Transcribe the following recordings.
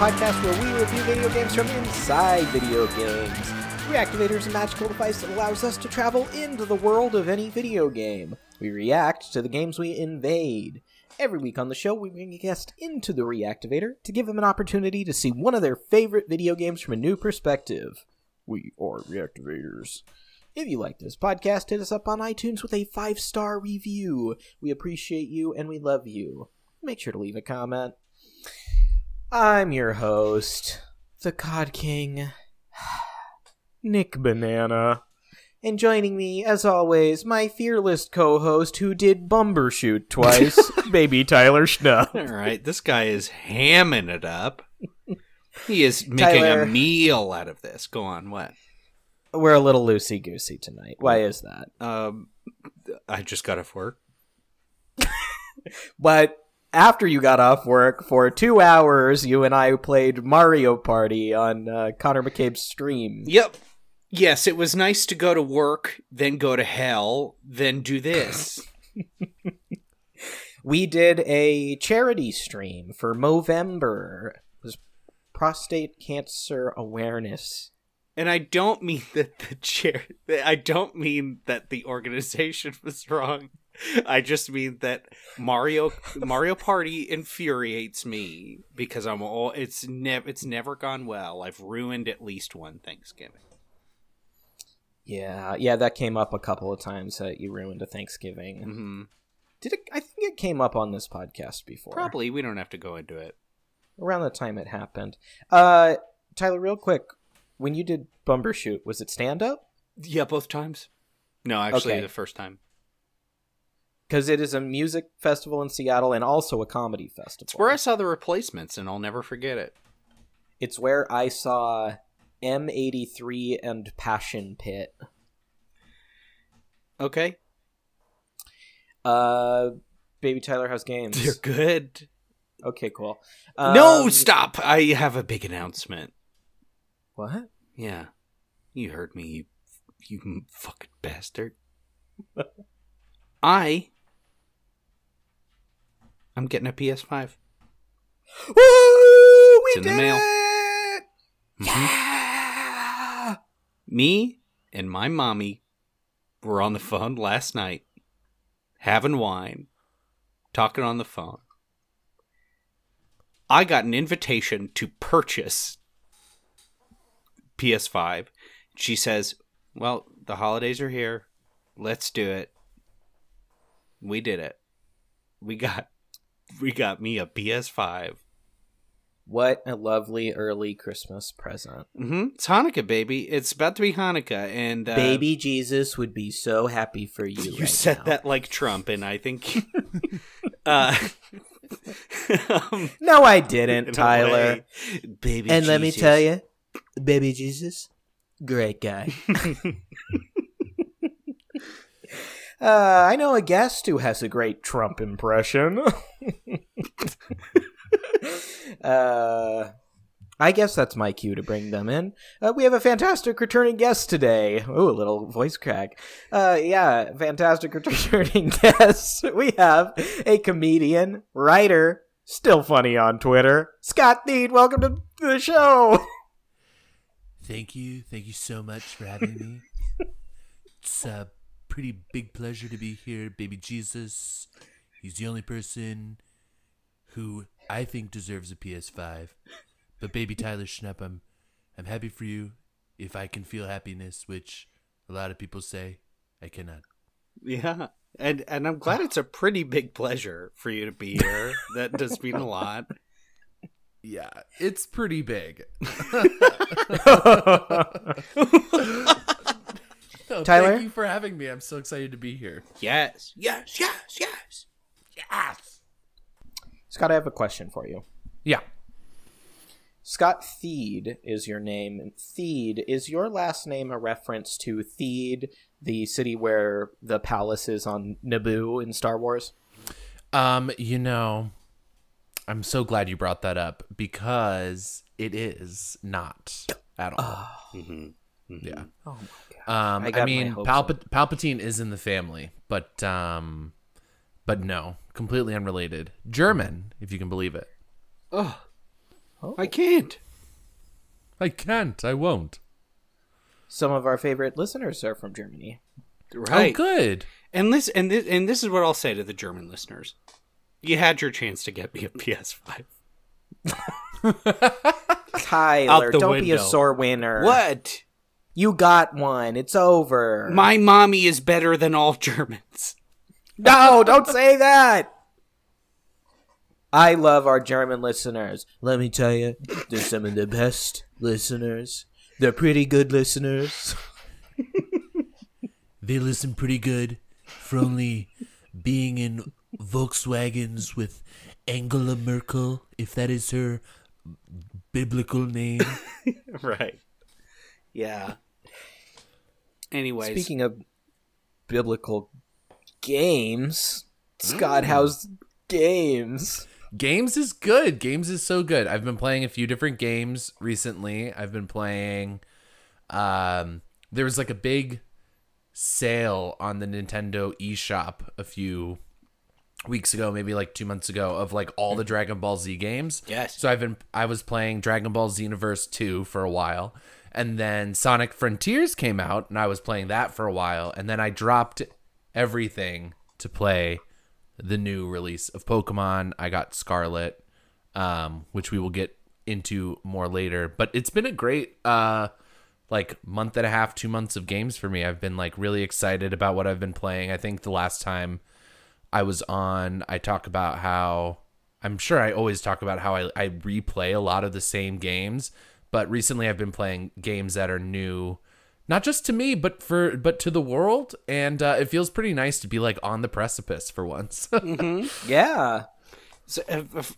Reactivators, podcast where we review video games from inside video games. Reactivator is a magical device that allows us to travel into the world of any video game. We react to the games we invade. Every week on the show, we bring a guest into the Reactivator to give them an opportunity to see one of their favorite video games from a new perspective. We are Reactivators. If you like this podcast, hit us up on iTunes with a five star review. We appreciate you and we love you. Make sure to leave a comment. I'm your host, the Cod King, Nick Banana. And joining me, as always, my fearless co host who did Bumbershoot twice, baby Tyler Schnupp. All right, this guy is hamming it up. He is making Tyler. a meal out of this. Go on, what? We're a little loosey goosey tonight. Why is that? Um, I just got off work. But after you got off work for two hours, you and I played Mario Party on uh, Connor McCabe's stream. Yep. Yes, it was nice to go to work, then go to hell, then do this. We did a charity stream for Movember. It was prostate cancer awareness. and I don't mean that the chair. I don't mean that the organization was wrong. I just mean that Mario Mario Party infuriates me because I'm all. It's never. It's never gone well. I've ruined at least one Thanksgiving. Yeah, yeah, that came up a couple of times that you ruined a Thanksgiving. hmm Did it? I think it came up on this podcast before. Probably we don't have to go into it. around the time it happened. Uh, Tyler, real quick, when you did Bumbershoot, was it stand up? Yeah, both times. No, actually, Okay. the first time. Because it is a music festival in Seattle and also a comedy festival. It's where I saw the replacements, and I'll never forget it. It's where I saw M83 and Passion Pit. Okay, Uh, Baby Tyler House Games. they're good. Okay, cool. no, Um, stop! I have a big announcement. What? Yeah, you heard me, you, you fucking bastard. I, I'm getting a PS5. Woo! We It's in the mail. it! Mhm. Yeah! Me and my mommy were on the phone last night, having wine, talking on the phone. I got an invitation to purchase PS5. She says, "Well, the holidays are here. Let's do it." We did it. We got we got me a PS5. What a lovely early Christmas present. hmm It's Hanukkah, baby. It's about to be Hanukkah, and uh, Baby Jesus would be so happy for you. You right said now. that like Trump, and I think. uh, um, No, I didn't, Tyler. way, baby. And let me tell you, baby Jesus, great guy. Uh, I know a guest who has a great Trump impression. uh, I guess that's my cue to bring them in. Uh, we have a fantastic returning guest today. Ooh, a little voice crack. Uh, yeah, fantastic returning guest. We have a comedian, writer, still funny on Twitter, Scott Thiede. Welcome to the show. Thank you. Thank you so much for having me. it's a pretty big pleasure to be here. Baby Jesus, he's the only person who I think deserves a PS5. But baby Tyler Schnepp, I'm, I'm happy for you if I can feel happiness, which a lot of people say I cannot. Yeah, and and I'm glad it's a pretty big pleasure for you to be here. that does mean a lot. Yeah, it's pretty big. No, Tyler? thank you for having me. I'm so excited to be here. Yes, yes, yes, yes. Yes. Scott, I have a question for you. Yeah. Scott Thiede is your name. and Thiede, is your last name a reference to Theed, the city where the palace is on Naboo in Star Wars? Um, you know, I'm so glad you brought that up because it is not at all. Mm-hmm. yeah. Oh my god. Um, I I, mean, Palpa- Palpatine is in the family, but um, but no, completely unrelated. German, if you can believe it. Oh, I can't. I can't. I won't. Some of our favorite listeners are from Germany. Right. Oh, good. And this and this and this is what I'll say to the German listeners. You had your chance to get me a PS5. Tyler, don't be a sore winner. What? You got one. It's over. My mommy is better than all Germans. No, don't say that. I love our German listeners. Let me tell you, they're some of the best listeners. They're pretty good listeners. They listen pretty good for only being in Volkswagens with Angela Merkel, if that is her biblical name. right. Yeah. Anyways, Speaking of biblical games, Scott, how's games? Games is good. Games is so good. I've been playing a few different games recently. I've been playing um there was like a big sale on the Nintendo eShop a few weeks ago, maybe like 2 months ago of like all the Dragon Ball Z games. Yes. So I've been I was playing Dragon Ball Xenoverse 2 for a while. And then Sonic Frontiers came out and I was playing that for a while and then I dropped everything to play the new release of Pokemon. I got Scarlet, um, which we will get into more later. But it's been a great uh like month and a half, two months of games for me. I've been like really excited about what I've been playing. I think the last time I was on, I talk about how I'm sure I always talk about how I, I replay a lot of the same games, but recently I've been playing games that are new, not just to me, but for but to the world, and uh, it feels pretty nice to be like on the precipice for once. Yeah. So, uh, f-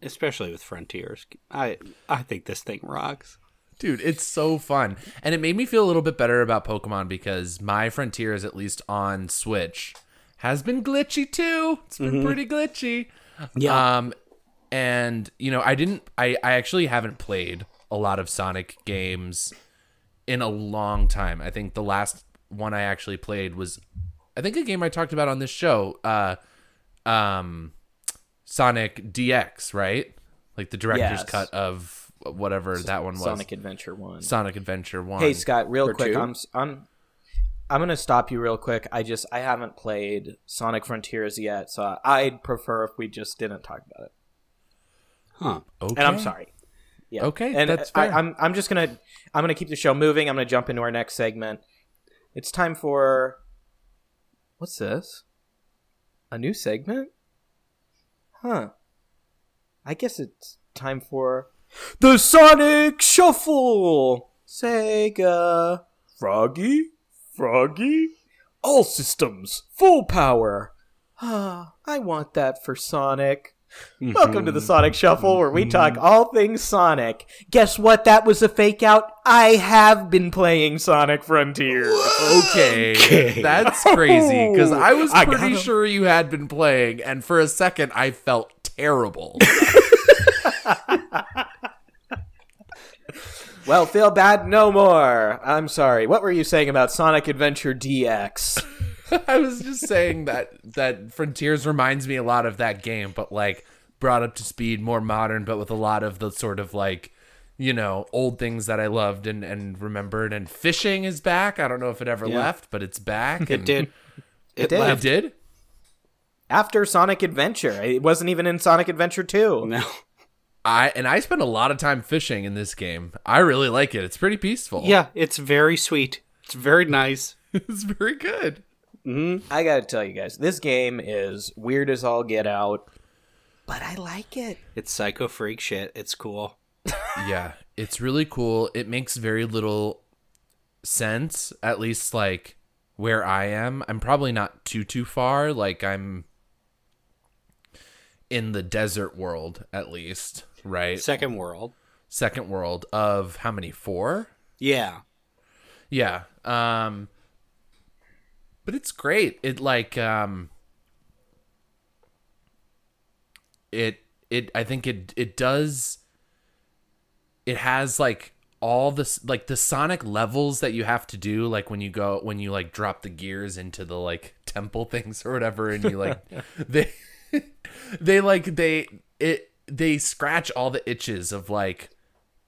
especially with Frontiers, I I think this thing rocks. Dude, it's so fun. And it made me feel a little bit better about Pokemon because my Frontiers, at least on Switch, has been glitchy too. It's been pretty glitchy. Yeah. Um and you know, I didn't I, I actually haven't played a lot of Sonic games in a long time. I think the last one I actually played was I think a game I talked about on this show, uh um Sonic DX, right? Like the director's Yes. cut of whatever that one was. Sonic Adventure 1. Sonic Adventure 1. Hey Scott, real Or quick, two? I'm s- I'm I'm gonna stop you real quick. I just I haven't played Sonic Frontiers yet, so I'd prefer if we just didn't talk about it. Huh. okay. And I'm sorry. Yeah. Okay, and that's I, fair. I'm I'm just gonna I'm gonna keep the show moving. I'm gonna jump into our next segment. It's time for what's this? A new segment? Huh. I guess it's time for the Sonic Shuffle. Sega. Froggy, Froggy. All systems full power. Ah, I want that for Sonic. Welcome to the Sonic Shuffle, where we talk all things Sonic. Guess what? That was a fake out. I have been playing Sonic Frontier. Okay. Okay. That's crazy because I was I pretty sure you had been playing, and for a second I felt terrible. Well, feel bad no more. I'm sorry. What were you saying about Sonic Adventure DX? I was just saying that that Frontiers reminds me a lot of that game, but like brought up to speed, more modern, but with a lot of the sort of like you know old things that I loved and and remembered. And fishing is back. I don't know if it ever Yeah. left, but it's back. It and- did. It, did. It left. did. After Sonic Adventure. It wasn't even in Sonic Adventure 2. No. I and I spent a lot of time fishing in this game. I really like it. It's pretty peaceful. Yeah, it's very sweet. It's very nice. it's very good. I gotta tell you guys, this game is weird as all get out, but I like it. It's psycho freak shit. It's cool. yeah, it's really cool. It makes very little sense, at least like where I am. I'm probably not too too far. Like I'm in the desert world at least, right? Second world. Second world of how many? 4? Yeah. Yeah. Um but it's great. It like um it it I think it it does it has like all this like the sonic levels that you have to do like when you go when you like drop the gears into the like temple things or whatever and you like they they like they it they scratch all the itches of like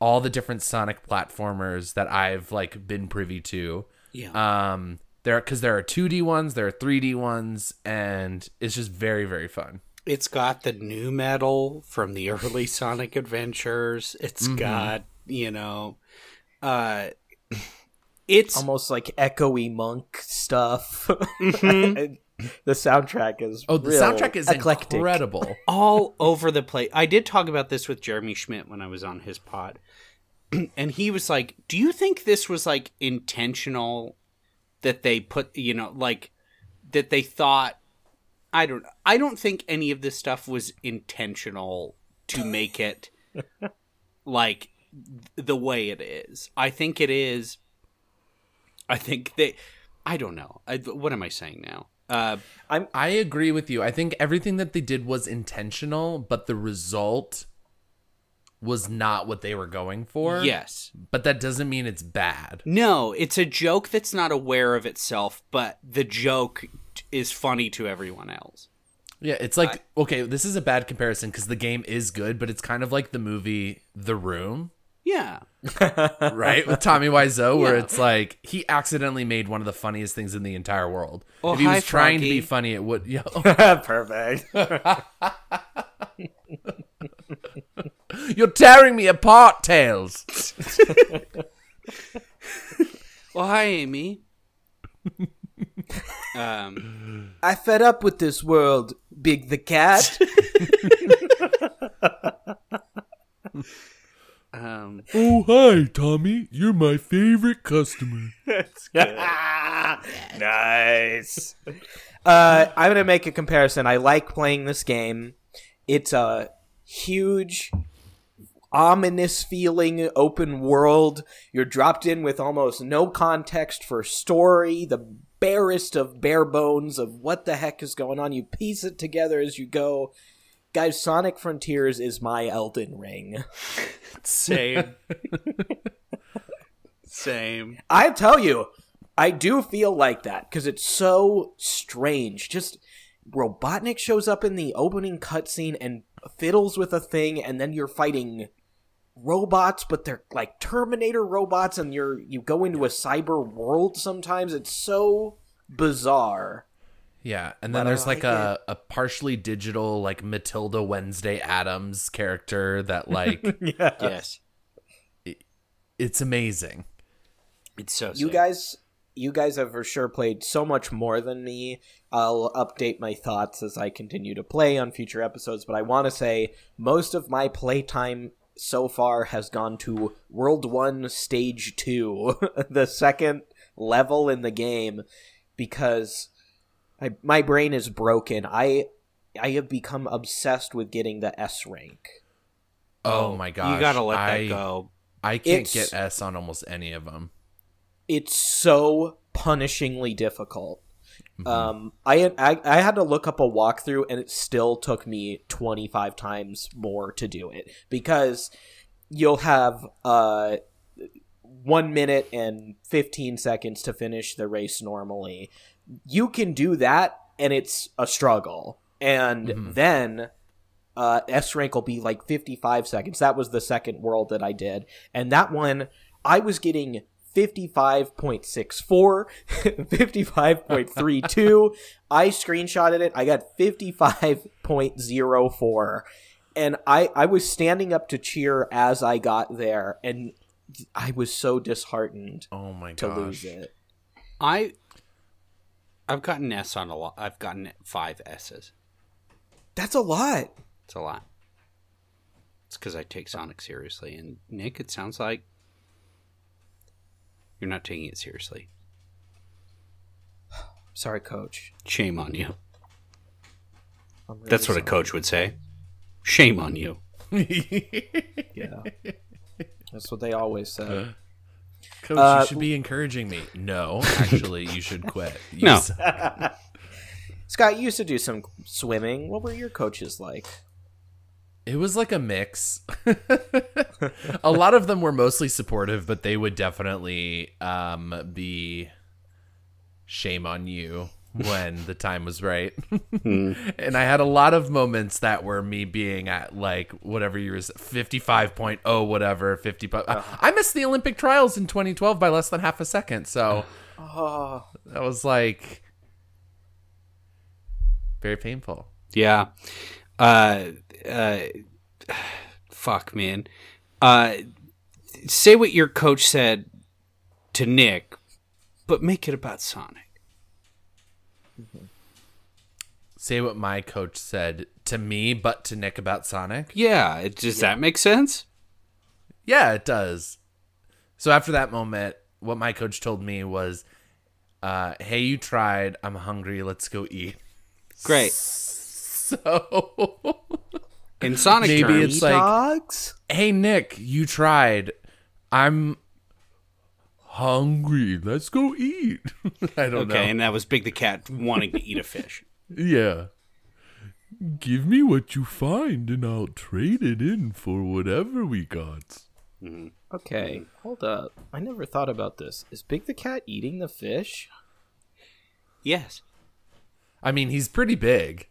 all the different Sonic platformers that I've like been privy to. Yeah. Um, there because there are 2D ones, there are 3D ones, and it's just very very fun. It's got the new metal from the early Sonic Adventures. It's got, you know, uh it's Almost like echoey monk stuff. the soundtrack is Oh, the soundtrack is eclectic. incredible. all over the place. I did talk about this with Jeremy Schmidt when I was on his pod. and he was like, "Do you think this was like intentional that they put, you know, like that they thought I don't I don't think any of this stuff was intentional to make it like the way it is. I think it is I think they I don't know. I, what am I saying now? Uh I I agree with you. I think everything that they did was intentional, but the result was not what they were going for. yes. But that doesn't mean it's bad. No, it's a joke that's not aware of itself, but the joke t- is funny to everyone else. Yeah, it's like okay, this is a bad comparison because the game is good, but it's kind of like the movie The Room, Yeah. right? With Tommy Wiseau, where Yeah. it's like he accidentally made one of the funniest things in the entire world. Oh, if he was hi, trying to be funny, it would. Yeah. Perfect. You're tearing me apart, Tails. Well, hi, Amy. um, I fed up with this world, Big the Cat. um, Oh, hi, Tommy. You're my favorite customer. That's good. nice. Uh, I'm gonna make a comparison. I like playing this game. It's a huge, ominous feeling open world. You're dropped in with almost no context for story. The barest of bare bones of what the heck is going on. You piece it together as you go. Guys, Sonic Frontiers is my Elden Ring. same. same. I tell you, I do feel like that because it's so strange. Just Robotnik shows up in the opening cutscene and fiddles with a thing, and then you're fighting robots, but they're like Terminator robots, and you're you go into a cyber world. Sometimes it's so bizarre. Yeah, and then I there's like, like a, a partially digital like Matilda Wednesday Addams character that like yeah, Yes. it's amazing. It's so you sick. guys. You guys have for sure played so much more than me. I'll update my thoughts as I continue to play on future episodes, but I want to say most of my playtime so far has gone to World 1 Stage 2, the second level in the game, because I, my brain is broken. I I have become obsessed with getting the S rank. Oh, oh my gosh. You gotta let I, that go. I can't It's- get S on almost any of them. It's so punishingly difficult. Mm-hmm. Um, I, had, I I had to look up a walkthrough, and it still took me twenty five times more to do it because you'll have uh one minute and fifteen seconds to finish the race normally. You can do that, and it's a struggle, and Mhm. then. Uh, S rank will be like 55 seconds. That was the second world that I did. And that one, I was getting 55.64, 55.32. I screenshotted it. I got 55.04. And I, I was standing up to cheer as I got there. And I was so disheartened Oh my to gosh. lose it. I I've gotten S on a lot. I've gotten five S's. That's a lot. It's a lot. It's because I take Sonic seriously. And Nick, it sounds like you're not taking it seriously. Sorry, coach. Shame on you. Really That's what a coach would say. Shame on you. Yeah. That's what they always say. Coach, Uh, you should be encouraging me. No, actually, you should quit. You No. Scott, you used to do some swimming. What were your coaches like? It was like a mix. a lot of them were mostly supportive, but they would definitely um, be shame on you when the time was right. And I had a lot of moments that were me being at like whatever years 55.0 whatever 50 I, I missed the Olympic trials in 2012 by less than half a second. So Oh, that was like very painful. Yeah. Uh, uh, fuck, man. Uh, say what your coach said to Nick, but make it about Sonic. Say what my coach said to me, but to Nick about Sonic. Yeah, it, does that make sense? Yeah, it does. So after that moment, what my coach told me was, uh, "Hey, you tried. I'm hungry. Let's go eat." Great. So, In Sonic Maybe terms, it's like- dogs. hey Nick, you tried. I'm hungry. Let's go eat. I don't okay, know. and that was Big the Cat wanting to eat a fish. Yeah. Give me what you find and I'll trade it in for whatever we got. Mm-hmm. Okay, hold up. I never thought about this. Is Big the cat eating the fish? Yes. I mean, he's pretty big.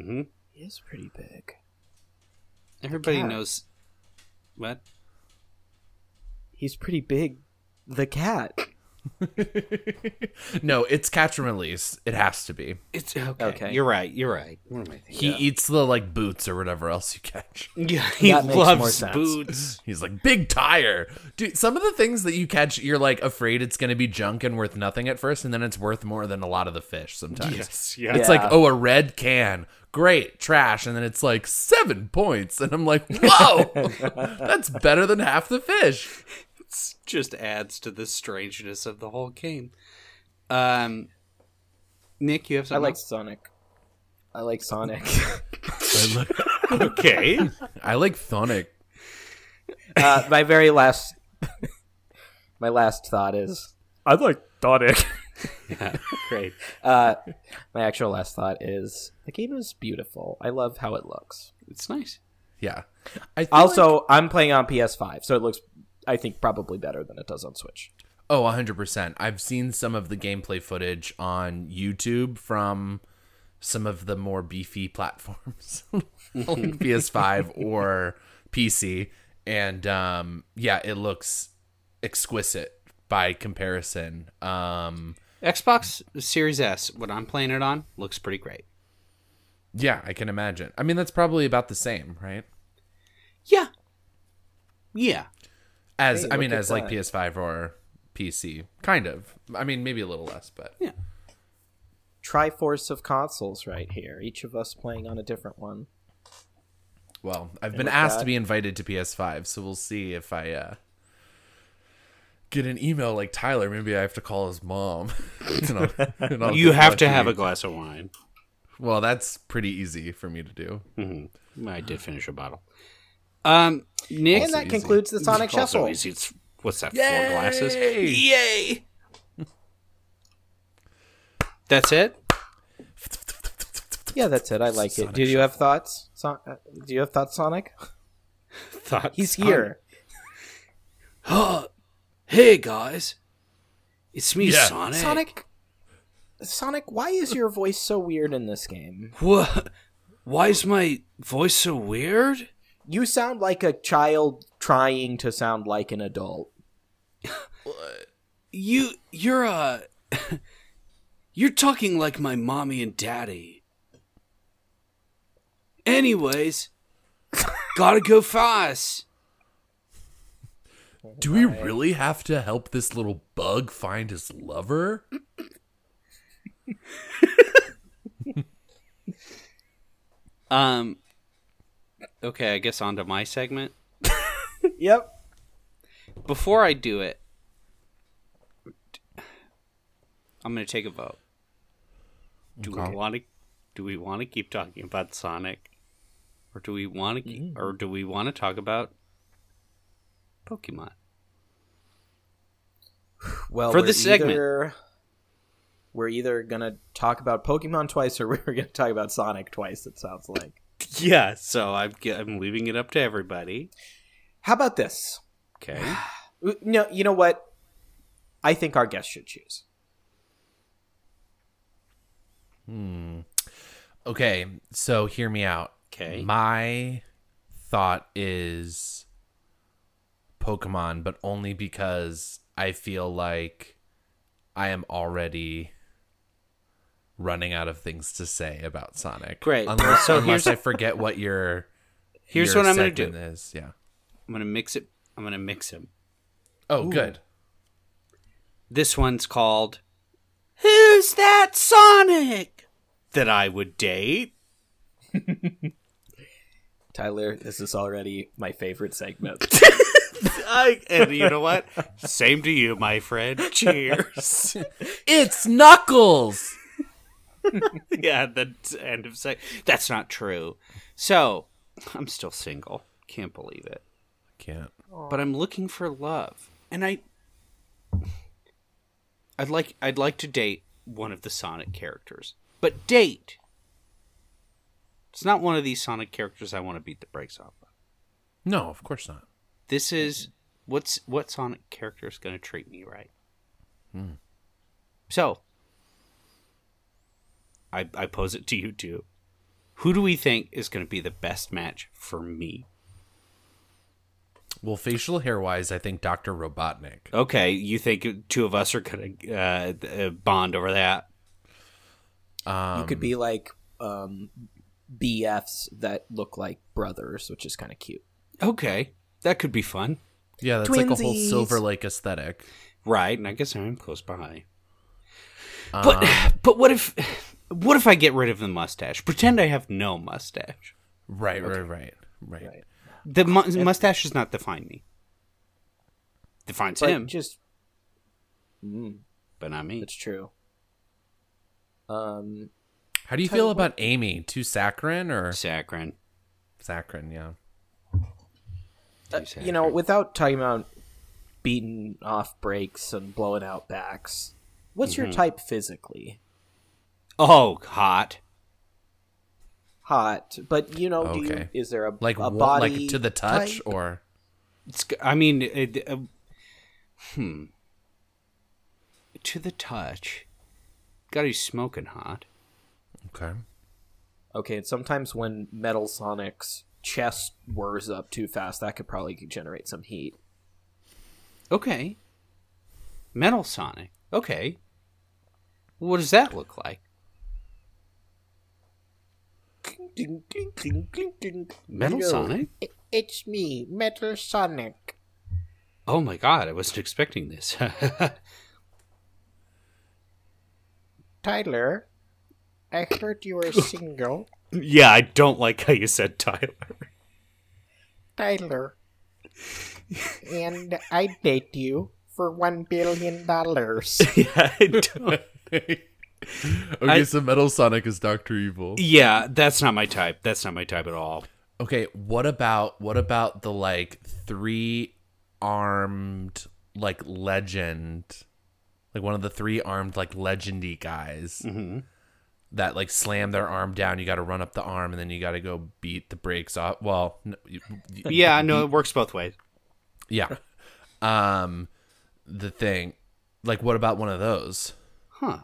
Hmm He is pretty big. Everybody knows. What? He's pretty big. The cat. no, it's catch and release. It has to be. It's okay. Okay. You're right. You're right. What am I thinking? He eats the like boots or whatever else you catch. Yeah, he That makes more loves boots. He's like big tire, dude. Some of the things that you catch, you're like afraid it's gonna be junk and worth nothing at first, and then it's worth more than a lot of the fish. Sometimes Yes. Yeah. it's Yeah. like, oh, a red can, great trash, and then it's like seven points, and I'm like, whoa, that's better than half the fish. It just adds to the strangeness of the whole game. Um, Nick, you have I something. like Sonic. I like Sonic. I like like. okay. I like sonic uh, my very last, my last thought is I like Sonic. Yeah. Great. Uh, my actual last thought is the game is beautiful. I love how it looks. It's nice. Yeah. I feel like- Also, I'm playing on PS5, so it looks, I think, probably better than it does on Switch. Oh, 100%. I've seen some of the gameplay footage on YouTube from some of the more beefy platforms like PS5 or PC and um yeah, it looks exquisite by comparison. Um Xbox Series S, what I'm playing it on, looks pretty great. yeah, I can imagine. I mean, that's probably about the same, right? Yeah. Yeah. As Hey, I mean at as like that. PS5 or PC. Kind of. I mean, maybe a little less, but Yeah. Triforce of consoles right here. Each of us playing on a different one. Well, I've been asked that- to be invited to PS5, so we'll see if I uh, get an email like Tyler. Maybe I have to call his mom. And I'll- and I'll You have to lucky. have a glass of wine. Well, that's pretty easy for me to do. hmm I did finish a bottle. Um, Nick. And that easy. concludes the Sonic also Shuffle. easy. It's, what's that? Yay! Four glasses. Yay! That's it. Yeah, that's it. I like it. Sonic Do you have thoughts? Son- uh, do you have thoughts, Sonic? Thoughts He's on- here. Huh. hey guys, it's me, Yeah. Sonic. Sonic. Sonic, why is your voice so weird in this game? What? Why is my voice so weird? You sound like a child trying to sound like an adult. You, you're uh, you're talking like my mommy and daddy. Anyways, gotta go fast. Do we really have to help this little bug find his lover? Um. Okay, I guess on to my segment. Yep. Before I do it, I'm gonna take a vote. Do Okay. we want to? Do we want to keep talking about Sonic, or do we want to? Or do we want to talk about Pokemon? Well, For we're the segment. either- we're either gonna talk about Pokemon twice, or we're gonna talk about Sonic twice. It sounds like. Yeah. So I'm I'm leaving it up to everybody. How about this? Okay. No, you know what? I think our guest should choose. Hmm. Okay, so hear me out. Okay. My thought is Pokemon, but only because I feel like I am already running out of things to say about Sonic. Great. Unless, So unless I forget what your Here's your what I'm gonna second do. Is yeah. I'm gonna mix it. I'm gonna mix him. Oh, good. This one's called Who's That Sonic That I Would Date? Tyler, this is already my favorite segment. I, and you know what? Same to you, my friend. Cheers. It's Knuckles. yeah, the end of say that's not true. So, I'm still single. Can't believe it. Can't. But I'm looking for love, and I, I'd like I'd like to date one of the Sonic characters, but date. It's not one of these Sonic characters I want to beat the brakes off of. No, of course not. This is what's what Sonic character is going to treat me right. So, I I pose it to you too. Who do we think is going to be the best match for me? Well, facial hair wise, I think Dr. Robotnik. Okay, you think two of us are going to uh, uh, bond over that? Um, you could be like um, BFs that look like brothers, which is kind of cute. Okay, that could be fun, Yeah, that's like a whole Silver Lake aesthetic. right? And I guess I'm close by. Um, But but what if what if I get rid of the mustache? Pretend I have no mustache. right, right, right, right, Right. The mu- mustache does not define me. Defines But him, just mm, but not me. that's true. Um, How do you feel you about Amy? Too saccharine or Saccharin. saccharine? Yeah. Uh, you know, without talking about beating off brakes and blowing out backs, what's Mm-hmm. your type physically? Oh, hot. Hot, but you know, do you, Okay. is there a Like a what? body Like to the touch type? or It's. g- I mean, it, uh, hmm. To the touch, got to be smoking hot. okay? Okay, and sometimes when Metal Sonic's chest whirs up too fast, that could probably generate some heat. Okay. Metal Sonic. Okay. What does that look like? Metal Sonic? It's me, Metal Sonic. Oh my god, I wasn't expecting this. Tyler, I heard you were single. Yeah, I don't like how you said Tyler. Tyler. And I date you for one billion dollars. yeah, I don't. okay, I- so Metal Sonic is Doctor Evil. yeah, that's not my type. That's not my type at all. Okay, what about what about the like three armed like legend, like one of the three armed like legendy guys Mm-hmm. That like slam their arm down. You got to run up the arm and then you got to go beat the brakes off. Well, no, you, you- Yeah, no, it works both ways. yeah. Um, the thing, like, what about one of those? Huh.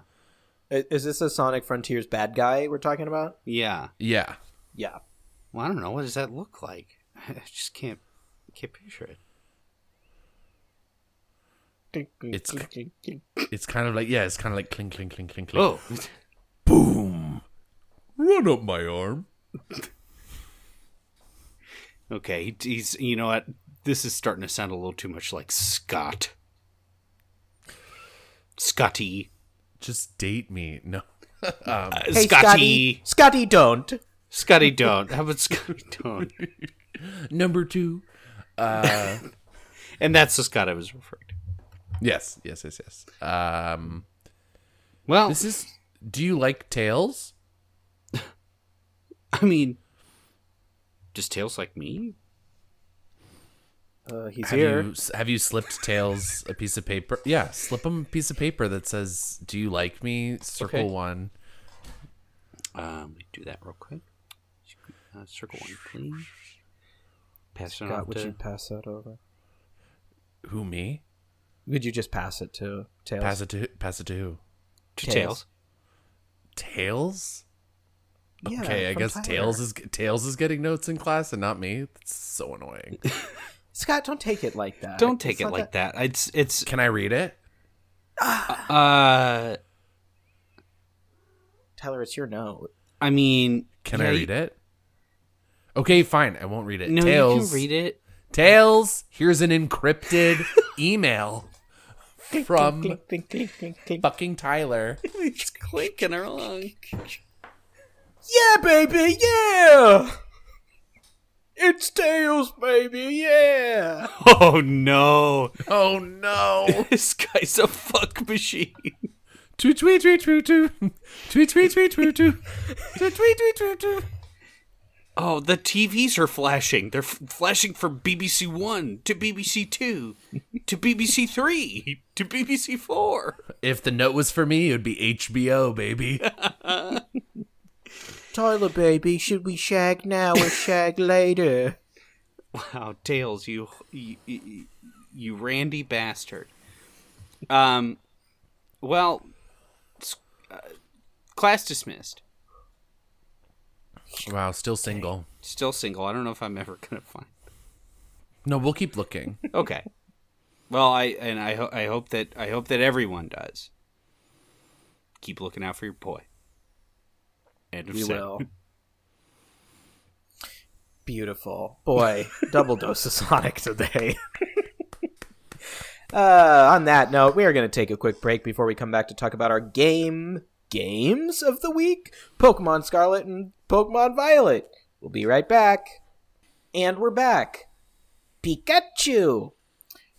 Is this a Sonic Frontiers bad guy we're talking about? Yeah. Yeah, Yeah. Well, I don't know. What does that look like? I just can't can't picture it. It's- it's kind of like yeah, it's kind of like clink clink clink clink clink. Oh, boom! Run up my arm. okay. He's. You know what? This is starting to sound a little too much like Scott. Scotty. Just date me. No. um, Uh, Hey, Scotty. Scotty. Scotty, don't. Scotty, don't. How about Scotty, don't? number two. Uh, And that's the Scott I was referring to. yes, yes, yes, yes. Um, Well, this is. Do you like tails? I mean, does Tails like me? Uh, he's Have here. you have you slipped tails a piece of paper? Yeah, slip him a piece of paper that says "Do you like me?" Circle Okay. one. Um, let me do that real quick. Uh, circle one, please. Pass it Scott, on would to you pass that over? Who me? Would you just pass it to Tails? Pass it to pass it to who? to Tails. Tails. Tails? Yeah, okay, I guess Tyler. Tails is Tails is getting notes in class and not me. That's so annoying. Scott, don't take it like that. Don't take It's it like that. It's it's Can I read it? uh Tyler, it's your note. I mean Can yeah, I you- read it? Okay, fine. I won't read it. No, Tails. you can read it. Tails, here's an encrypted email from clink, clink, clink, fucking Tyler. He's clinking along. Yeah, baby, yeah! It's Tails, baby, yeah! Oh no. Oh no. this guy's a fuck machine. Tweet, tweet, tweet, tweet, tweet. Tweet, tweet, tweet, tweet, tweet. Tweet, tweet, tweet, tweet, tweet. Oh, the TVs are flashing. They're f- flashing from BBC 1 to BBC 2 to BBC 3 to BBC 4. If the note was for me, it would be HBO, baby. Tyler, baby, should we shag now or shag later? Wow, Tails, you you, you, you randy bastard. Um, well, uh, class dismissed. Wow, still single. Still single. I don't know if I'm ever gonna find. No, we'll keep looking. Okay. Well, I and I ho- I hope that I hope that everyone does. Keep looking out for your boy. End of We set. will. Beautiful. Boy, double dose of Sonic today. uh, on that note, we are going to take a quick break before we come back to talk about our game games of the week Pokemon Scarlet and Pokemon Violet. We'll be right back. And we're back. Pikachu!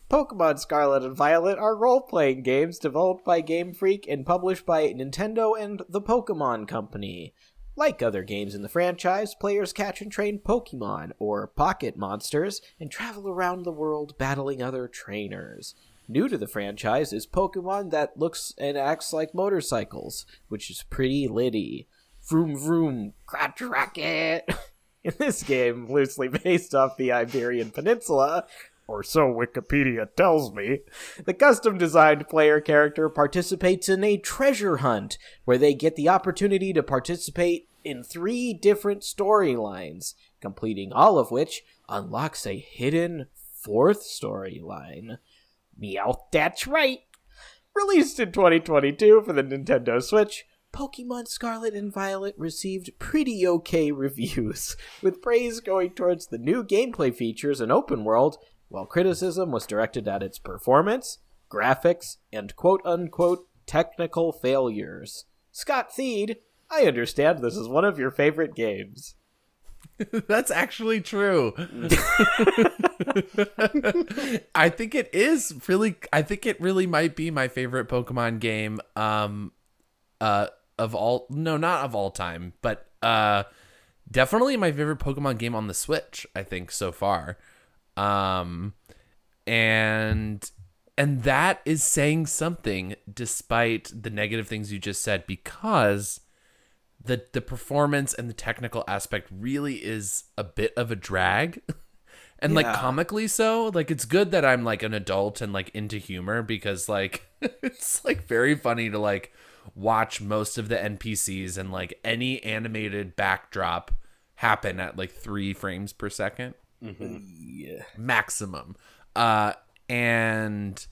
Pokemon Scarlet and Violet are role playing games developed by Game Freak and published by Nintendo and the Pokemon Company. Like other games in the franchise, players catch and train Pokemon, or pocket monsters, and travel around the world battling other trainers. New to the franchise is Pokemon that looks and acts like motorcycles, which is pretty litty. Vroom vroom, crotch rocket! In this game, loosely based off the Iberian Peninsula, or so Wikipedia tells me, the custom designed player character participates in a treasure hunt where they get the opportunity to participate in three different storylines, completing all of which unlocks a hidden fourth storyline. Meow, that's right! Released in 2022 for the Nintendo Switch, Pokemon Scarlet and Violet received pretty okay reviews, with praise going towards the new gameplay features and open world, while criticism was directed at its performance, graphics, and quote unquote technical failures. Scott Thiede, I understand this is one of your favorite games. That's actually true. I think it is really I think it really might be my favorite Pokemon game um uh of all no not of all time, but uh definitely my favorite Pokemon game on the Switch, I think so far. Um and and that is saying something despite the negative things you just said because the the performance and the technical aspect really is a bit of a drag and like comically so like it's good that i'm like an adult and like into humor because like it's like very funny to like watch most of the npcs and like any animated backdrop happen at like three frames per second? Yeah. maximum. Uh and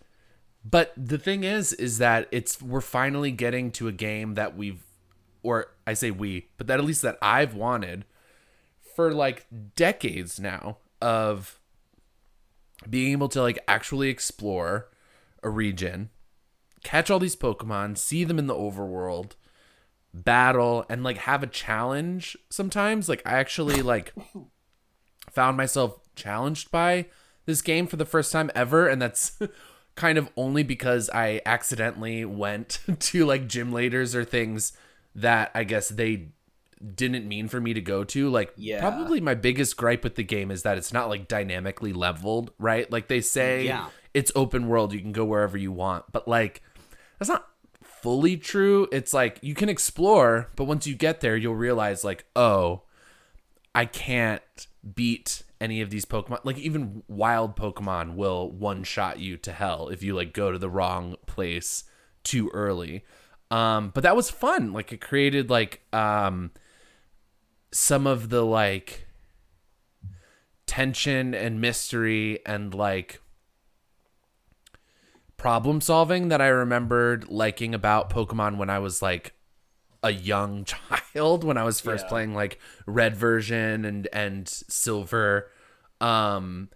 but the thing is is that it's we're finally getting to a game that we've or i say we but that at least that i've wanted for like decades now of being able to like actually explore a region catch all these pokemon see them in the overworld battle and like have a challenge sometimes like i actually like found myself challenged by this game for the first time ever and that's kind of only because I accidentally went to like gym leaders or things that I guess they didn't mean for me to go to like Yeah. probably my biggest gripe with the game is that it's not like dynamically leveled right like they say Yeah. it's open world you can go wherever you want but like that's not fully true it's like you can explore but once you get there you'll realize like oh I can't beat any of these Pokemon. Like even wild Pokemon will one shot you to hell if you like go to the wrong place too early. Um, but that was fun. Like it created like um some of the like tension and mystery and like problem solving that I remembered liking about Pokemon when I was like a young child when I was first Yeah. playing like red version and and silver um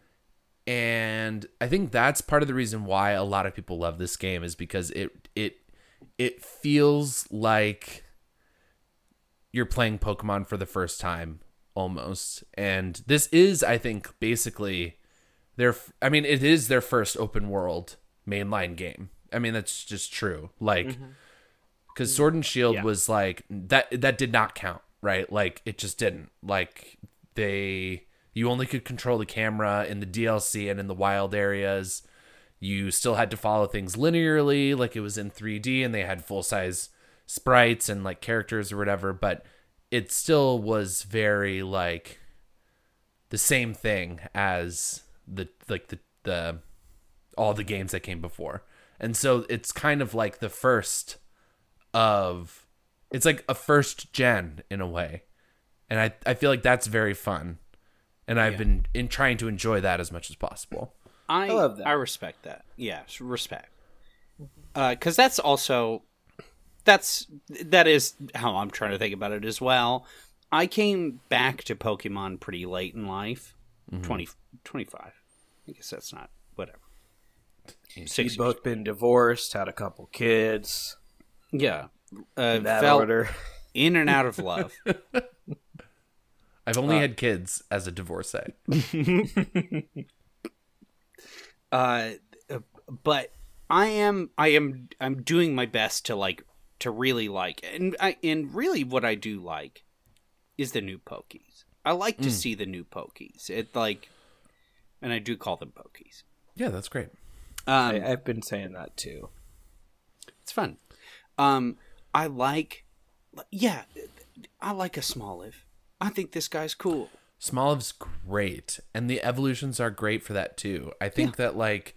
and I think that's part of the reason why a lot of people love this game is because it it it feels like you're playing Pokemon for the first time almost. And this is I think basically their I mean it is their first open world mainline game. I mean that's just true. Like mm-hmm. cuz Sword and Shield Yeah. was like that that did not count, right? Like it just didn't. Like they you only could control the camera in the DLC and in the wild areas. You still had to follow things linearly, like it was in 3D and they had full size sprites and like characters or whatever, but it still was very like the same thing as the like the the all the games that came before. And so it's kind of like the first of it's like a first gen in a way. And I I feel like that's very fun. And I've been in trying to enjoy that as much as possible. I, I love that. I respect that. Yeah, respect. Uh, because that's also that's that is how I'm trying to think about it as well. I came back to Pokemon pretty late in life, twenty twenty five. 20, 25. I guess that's not whatever. Six You'd both been divorced, had a couple kids. Yeah, uh, In that fell order. in and out of love. I've only had kids as a divorcee. uh but i am i am i'm doing my best to like to really like and i and really what i do like is the new pokies i like to see the new pokies it like and i do call them pokies Yeah, that's great. Um I, I've been saying that too. it's fun um i like yeah i like a smoliv i think this guy's cool Smoliv's great, and the evolutions are great for that too. I think that like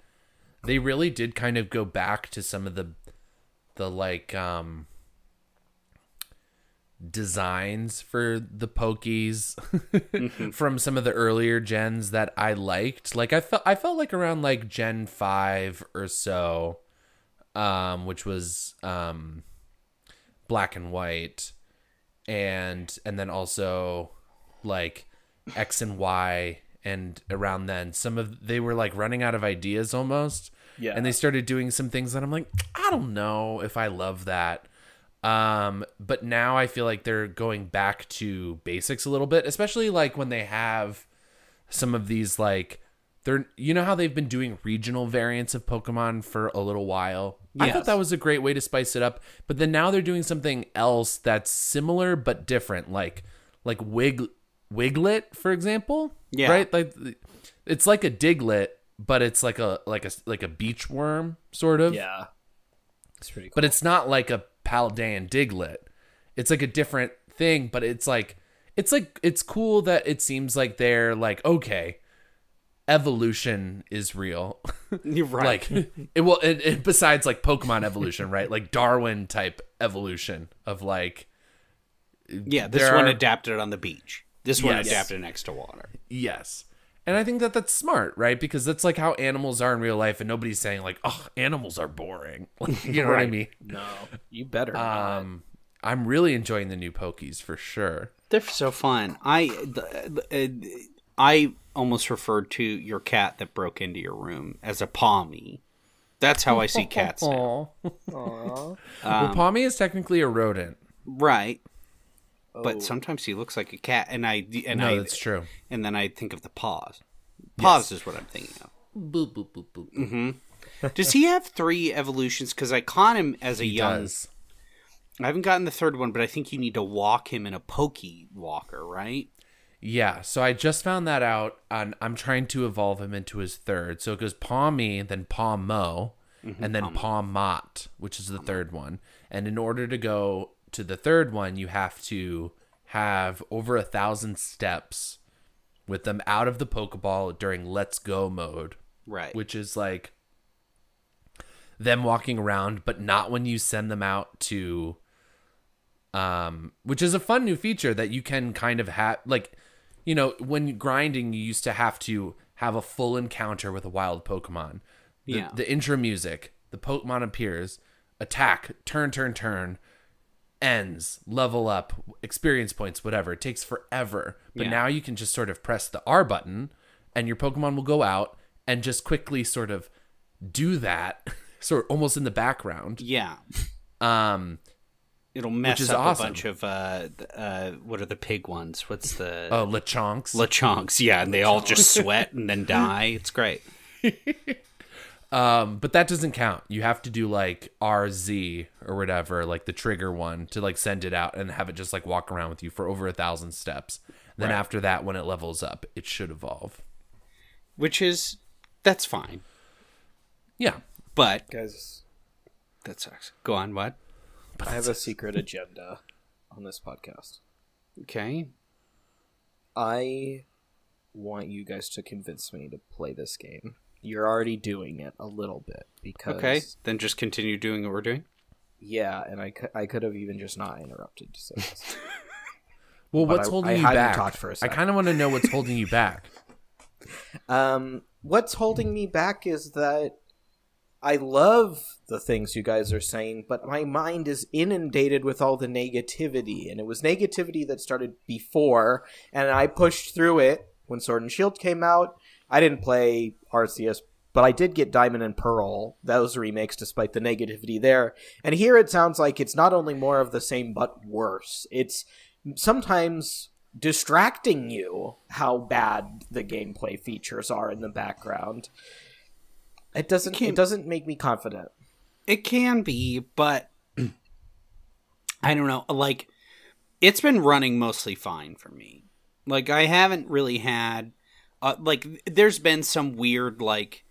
they really did kind of go back to some of the the like um designs for the pokies from some of the earlier gens that I liked. Like I felt I felt like around like Gen 5 or so um which was um black and white and and then also like X and Y and around then some of they were like running out of ideas almost. Yeah. And they started doing some things that I'm like, I don't know if I love that. Um, but now I feel like they're going back to basics a little bit, especially like when they have some of these like they're you know how they've been doing regional variants of Pokemon for a little while. I thought that was a great way to spice it up. But then now they're doing something else that's similar but different, like like Wig Wiglett, for example. Yeah. Right? Like it's like a Diglett, but it's like a like a like a beach worm sort of. Yeah. It's pretty cool. But it's not like a Paldean Diglett. It's like a different thing, but it's like it's like it's cool that it seems like they're like okay, evolution is real. you're right like it will it, it, besides like Pokemon evolution, right? Like Darwin type evolution of like yeah this one are- adapted on the beach this one Yes. adapted next to water yes. And I think that that's smart, right? Because that's like how animals are in real life, and nobody's saying like, "Oh, animals are boring." Like, you know what I mean? no, you better not. Um, I'm really enjoying the new Pokies for sure. They're so fun. I the, the, I almost referred to your cat that broke into your room as a Pawmi. That's how I see cats now. Aw. well, Pawmi is technically a rodent. Right. Oh. But sometimes he looks like a cat, and I and No, I that's true. and then I think of the paws. Paws is what I'm thinking of. Boop, boop, boop, boop. Mm-hmm. Does he have three evolutions? Because I caught him as a He young. does. I haven't gotten the third one, but I think you need to walk him in a pokey walker, right? Yeah, so I just found that out, and I'm trying to evolve him into his third. So it goes Pawmi, then Pawmo, and then Pawmot, which is the third one. And in order to go to the third one, you have to have over a thousand steps with them out of the Pokeball during Let's Go mode. Right. which is like them walking around, but not when you send them out to um which is a fun new feature that you can kind of have like you know, when grinding you used to have to have a full encounter with a wild Pokemon. The, Yeah. the intro music, the Pokemon appears, attack, turn, turn, turn, ends, level up, experience points, whatever. It takes forever. But Yeah. now you can just sort of press the R button and your Pokemon will go out and just quickly sort of do that, sort of almost in the background. Yeah. Um, It'll mess up awesome. a bunch of uh, uh, what are the pig ones? What's the oh, Lechonks. Lechonks? Yeah, and they all just sweat and then die. It's great. Um, but that doesn't count. You have to do like RZ or whatever, like the trigger one, to like send it out and have it just like walk around with you for over a thousand steps. then after that, when it levels up, it should evolve. Which is that's fine, Yeah. but Guys, that sucks. Go on. What? I have a secret agenda on this podcast. Okay. I want you guys to convince me to play this game. You're already doing it a little bit because Okay. Then just continue doing what we're doing. yeah, and I could I could have even just not interrupted to say this. Well, But what's I- holding I you hadn't back? talked for a I sec. kind of want to know what's holding you back. Um, what's holding me back is that I love the things you guys are saying, but my mind is inundated with all the negativity, and it was negativity that started before, and I pushed through it when Sword and Shield came out. I didn't play Arceus, but I did get Diamond and Pearl. Those remakes, despite the negativity there. And here it sounds like it's not only more of the same, but worse. It's sometimes distracting you how bad the gameplay features are in the background. It doesn't. It Can't- doesn't make me confident. It can be, but I don't know. Like, it's been running mostly fine for me. Like, I haven't really had, uh, like, there's been some weird, like,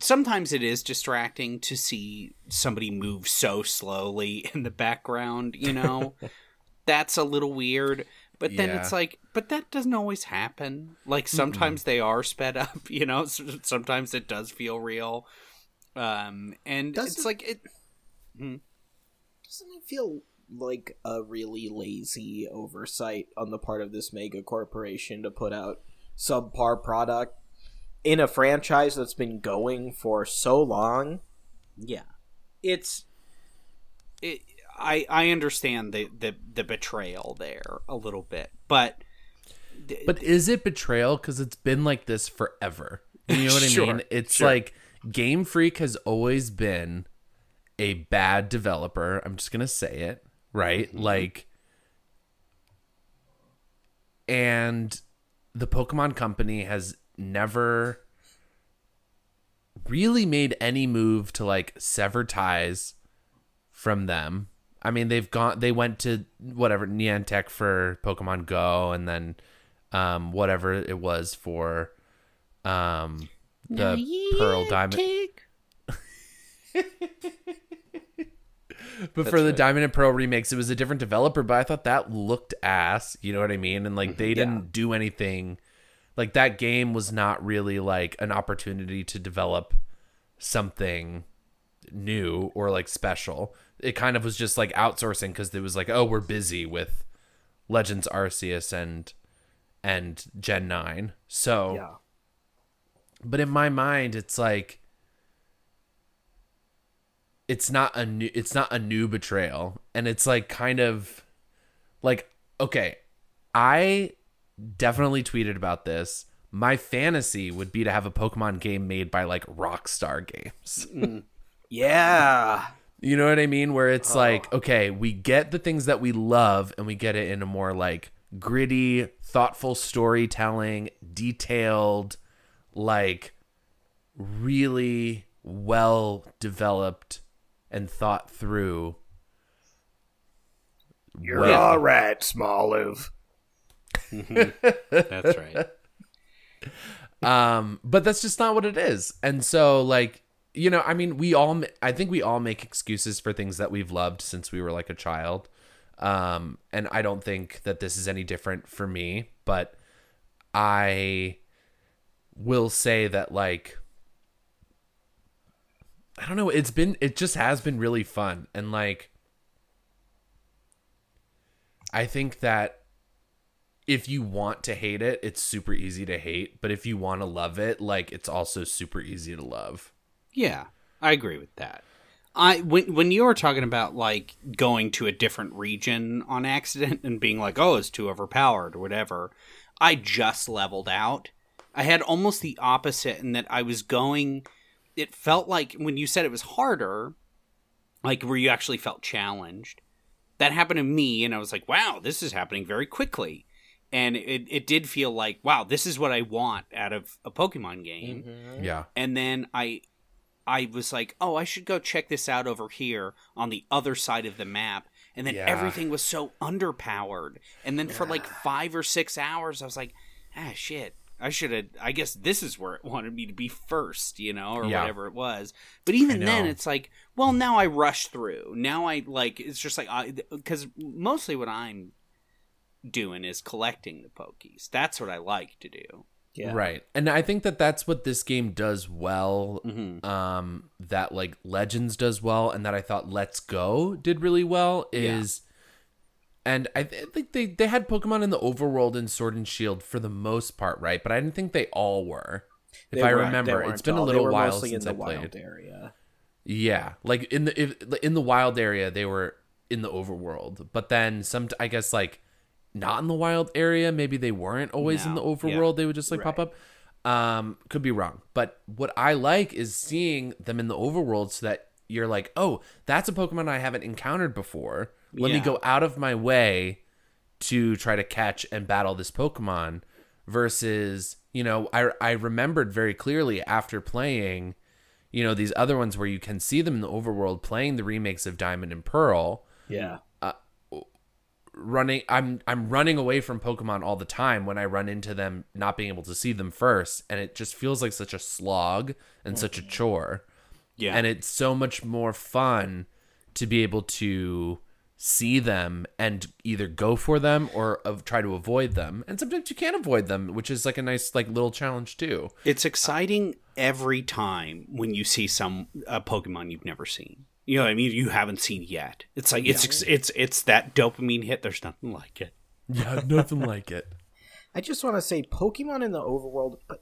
sometimes it is distracting to see somebody move so slowly in the background, you know? That's a little weird. But then it's like, but that doesn't always happen. Like sometimes they are sped up, you know. Sometimes it does feel real, um, and it's Doesn't- like it. Doesn't it feel like a really lazy oversight on the part of this mega corporation to put out subpar product in a franchise that's been going for so long? Yeah, it's. It, I I understand the, the the betrayal there a little bit, but But is it betrayal? Because it's been like this forever. You know what I Sure, mean? It's sure. like Game Freak has always been a bad developer. I'm just gonna say it, right? Mm-hmm. Like, and the Pokemon Company has never really made any move to like sever ties from them. I mean, they've gone. They went to whatever Niantic for Pokemon Go, and then um, whatever it was for um, the Pearl Diamond. But for the Diamond and Pearl remakes, it was a different developer. But I thought that looked ass. You know what I mean? And like mm-hmm. they didn't do anything. Like that game was not really like an opportunity to develop something new or like special. It kind of was just like outsourcing because it was like, oh, we're busy with Legends Arceus and and Gen Nine. So, Yeah. but in my mind, it's like it's not a new it's not a new betrayal, and it's like kind of like okay, I definitely tweeted about this. My fantasy would be to have a Pokemon game made by like Rockstar Games. Mm. Yeah. You know what I mean? Where it's oh. like, okay, we get the things that we love and we get it in a more like gritty, thoughtful storytelling, detailed, like really well developed and thought through. You're Well- all right, Smoliv. That's right. um but that's just not what it is and so like you know i mean we all, I think we all make excuses for things that we've loved since we were like a child um and i don't think that this is any different for me but i will say that like I don't know. It's been it just has been really fun and like I think that if you want to hate it, it's super easy to hate, but if you want to love it, like it's also super easy to love. Yeah, I agree with that. I when when you were talking about like going to a different region on accident and being like, "Oh, it's too overpowered" or whatever, I just leveled out. I had almost the opposite in that I was going. It felt like when you said it was harder, like where you actually felt challenged. That happened to me, and I was like, "Wow, this is happening very quickly." And it, it did feel like, wow, this is what I want out of a Pokemon game Yeah. and then I I was like, "Oh, I should go check this out over here on the other side of the map." And then Yeah. everything was so underpowered. And then for like 5 or 6 hours I was like, "Ah, shit. I should have I guess this is where it wanted me to be first, you know, or Yeah. whatever it was." But even then it's like, well, now I rush through. Now I like it's just like I cuz mostly what I'm doing is collecting the pokies. That's what I like to do. Yeah. Right. And I think that that's what this game does well. Mhm. Um, that like Legends does well, and that I thought Let's Go did really well Yeah. And I th- think they they had Pokemon in the overworld in Sword and Shield for the most part, right? But I didn't think they all were. If They I remember, it's been a all- they little while since in I played. area. Yeah, like in the if, in the wild area, they were in the overworld, but then some, I guess, like not in the wild area. Maybe they weren't always in the No, yeah. overworld. They would just like pop up. Um, could be wrong, but what I like is seeing them in the overworld, so that you're like, oh, that's a Pokemon I haven't encountered before. Let me go out of my way to try to catch and battle this Pokemon. Versus, you know, I I remembered very clearly after playing you know these other ones where you can see them in the overworld playing the remakes of Diamond and Pearl Yeah. Uh, running I'm I'm running away from Pokemon all the time when I run into them not being able to see them first and it just feels like such a slog and such a mm-hmm. chore Yeah. and it's so much more fun to be able to see them and either go for them or of try to avoid them and sometimes you can't avoid them which is like a nice like little challenge too It's exciting every time when you see some a Pokemon you've never seen. You know what I mean? You haven't seen yet. It's like it's ex it's it's that dopamine hit. There's nothing like it. yeah nothing like it I just want to say Pokemon in the overworld, but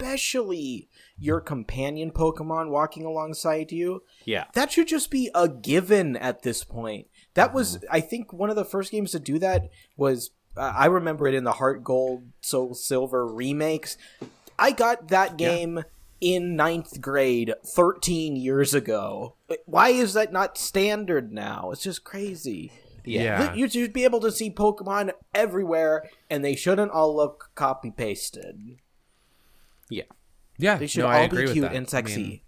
especially your companion Pokemon walking alongside you, Yeah. that should just be a given at this point. That was, I think, one of the first games to do that was. Uh, I remember it in the Heart Gold, Soul Silver remakes. I got that game in ninth grade 13 years ago. Why is that not standard now? It's just crazy. yeah You should be able to see Pokemon everywhere, and they shouldn't all look copy pasted. Yeah. yeah They should no, I all agree be cute that. and I sexy. mean,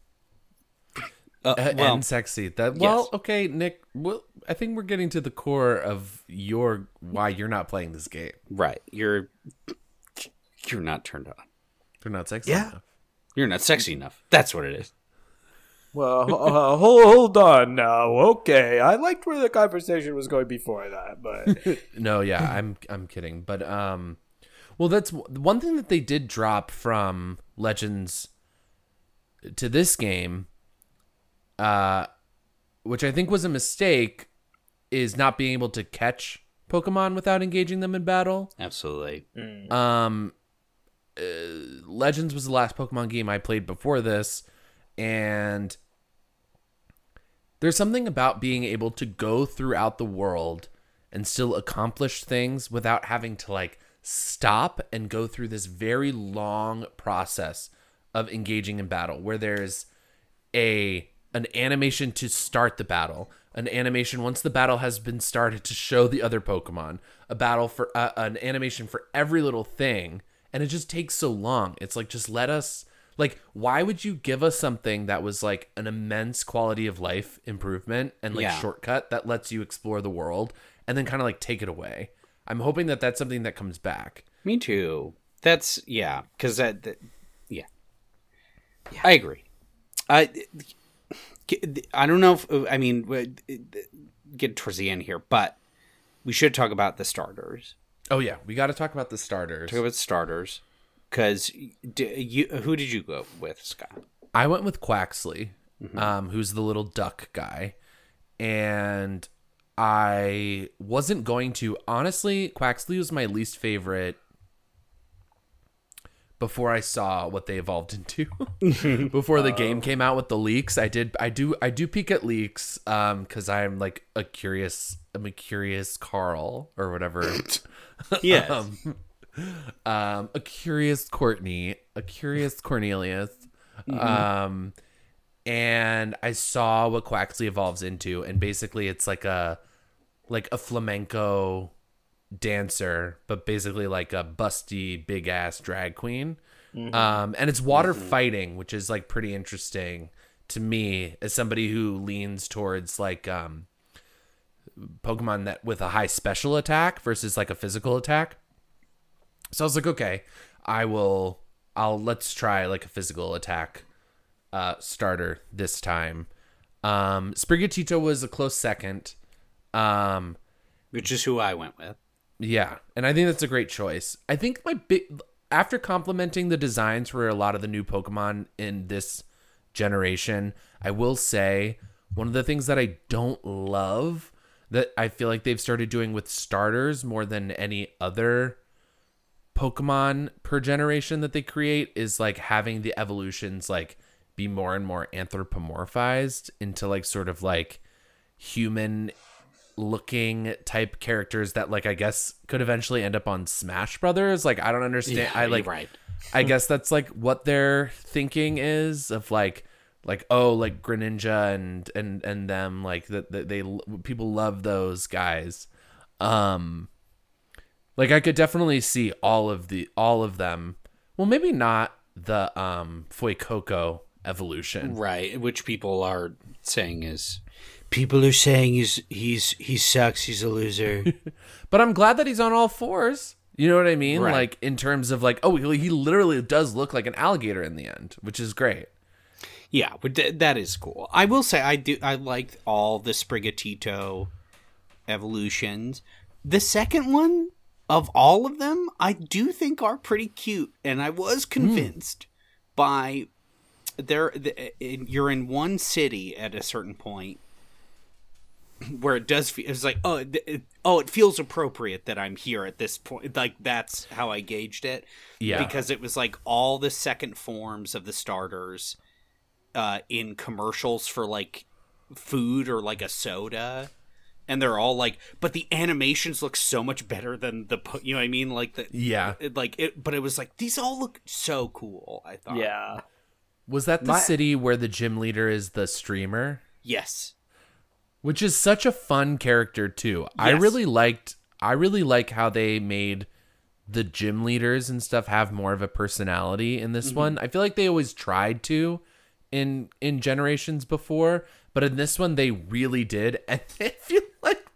Uh, Uh, well, and sexy. That well, yes. okay, Nick. Well, I think we're getting to the core of your why you're not playing this game. right. You're you're not turned on. They're not sexy Yeah. enough. You're not sexy enough. That's what it is. well, uh, hold, hold on now. Okay, I liked where the conversation was going before that, but No, yeah, I'm I'm kidding. But um, well, that's one thing that they did drop from Legends to this game, uh, which I think was a mistake, is not being able to catch Pokemon without engaging them in battle. Absolutely. Um, uh, Legends was the last Pokemon game I played before this, and there's something about being able to go throughout the world and still accomplish things without having to like stop and go through this very long process of engaging in battle where there's a an animation to start the battle an animation once the battle has been started to show the other pokemon a battle for uh, an animation for every little thing and it just takes so long it's like just let us like why would you give us something that was like an immense quality of life improvement and like Yeah. shortcut that lets you explore the world and then kind of like take it away i'm hoping that that's something that comes back Me too. That's yeah, because that, that yeah. I agree. I I don't know if uh, I mean uh, get towards the end here, but we should talk about the starters. oh yeah we got to talk about the starters Talk about starters because you who did you go with, Scott? I went with Quaxley. Mm-hmm. um, who's the little duck guy, and I wasn't going to. Honestly, Quaxley was my least favorite before I saw what they evolved into. before the game came out with the leaks, I did I do I do peek at leaks um cuz I'm like a curious I'm a curious Carl or whatever. Yes. um, um a curious Courtney, a curious Cornelius. Um and I saw what Quaxley evolves into and basically it's like a like a flamenco dancer, but basically like a busty big ass drag queen. Um, and it's water fighting, which is like pretty interesting to me as somebody who leans towards like um Pokemon that with a high special attack versus like a physical attack. So I was like, okay, I will I'll let's try like a physical attack uh starter this time. Um Sprigatito was a close second. Um Which is who I went with. Yeah, and I think that's a great choice. I think my big after complimenting the designs for a lot of the new Pokemon in this generation, I will say one of the things that I don't love that I feel like they've started doing with starters more than any other Pokemon per generation that they create is like having the evolutions like be more and more anthropomorphized into like sort of like human looking type characters that like I guess could eventually end up on Smash Brothers. Like I don't understand. I like right. I guess that's like what their thinking is of like like oh like Greninja and and and them like that that they people love those guys. Um like I could definitely see all of the all of them. Well, maybe not the um Fuecoco evolution. Right, which people are saying is people are saying he's he's he sucks, he's a loser. But I'm glad that he's on all fours. You know what I mean? Right. Like in terms of like, oh, he literally does look like an alligator in the end, which is great. yeah, but th- that is cool. I will say I do I like all the Sprigatito evolutions. The second one of all of them, I do think are pretty cute, and I was hmm. convinced by there. The, in, you're in one city at a certain point where it does feel it's like oh it, it- oh it feels appropriate that I'm here at this point. Like that's how I gauged it. Yeah. because it was like all the second forms of the starters uh, in commercials for like food or like a soda. And they're all like, but the animations look so much better than the, you know what I mean? Like the, Yeah. it, like it, but it was like these all look so cool. I thought, Yeah. Was that the My- city where the gym leader is the streamer? yes, Which is such a fun character too. I really liked I really like how they made the gym leaders and stuff have more of a personality in this mm-hmm. one. I feel like they always tried to in in generations before, but in this one they really did. And I feel like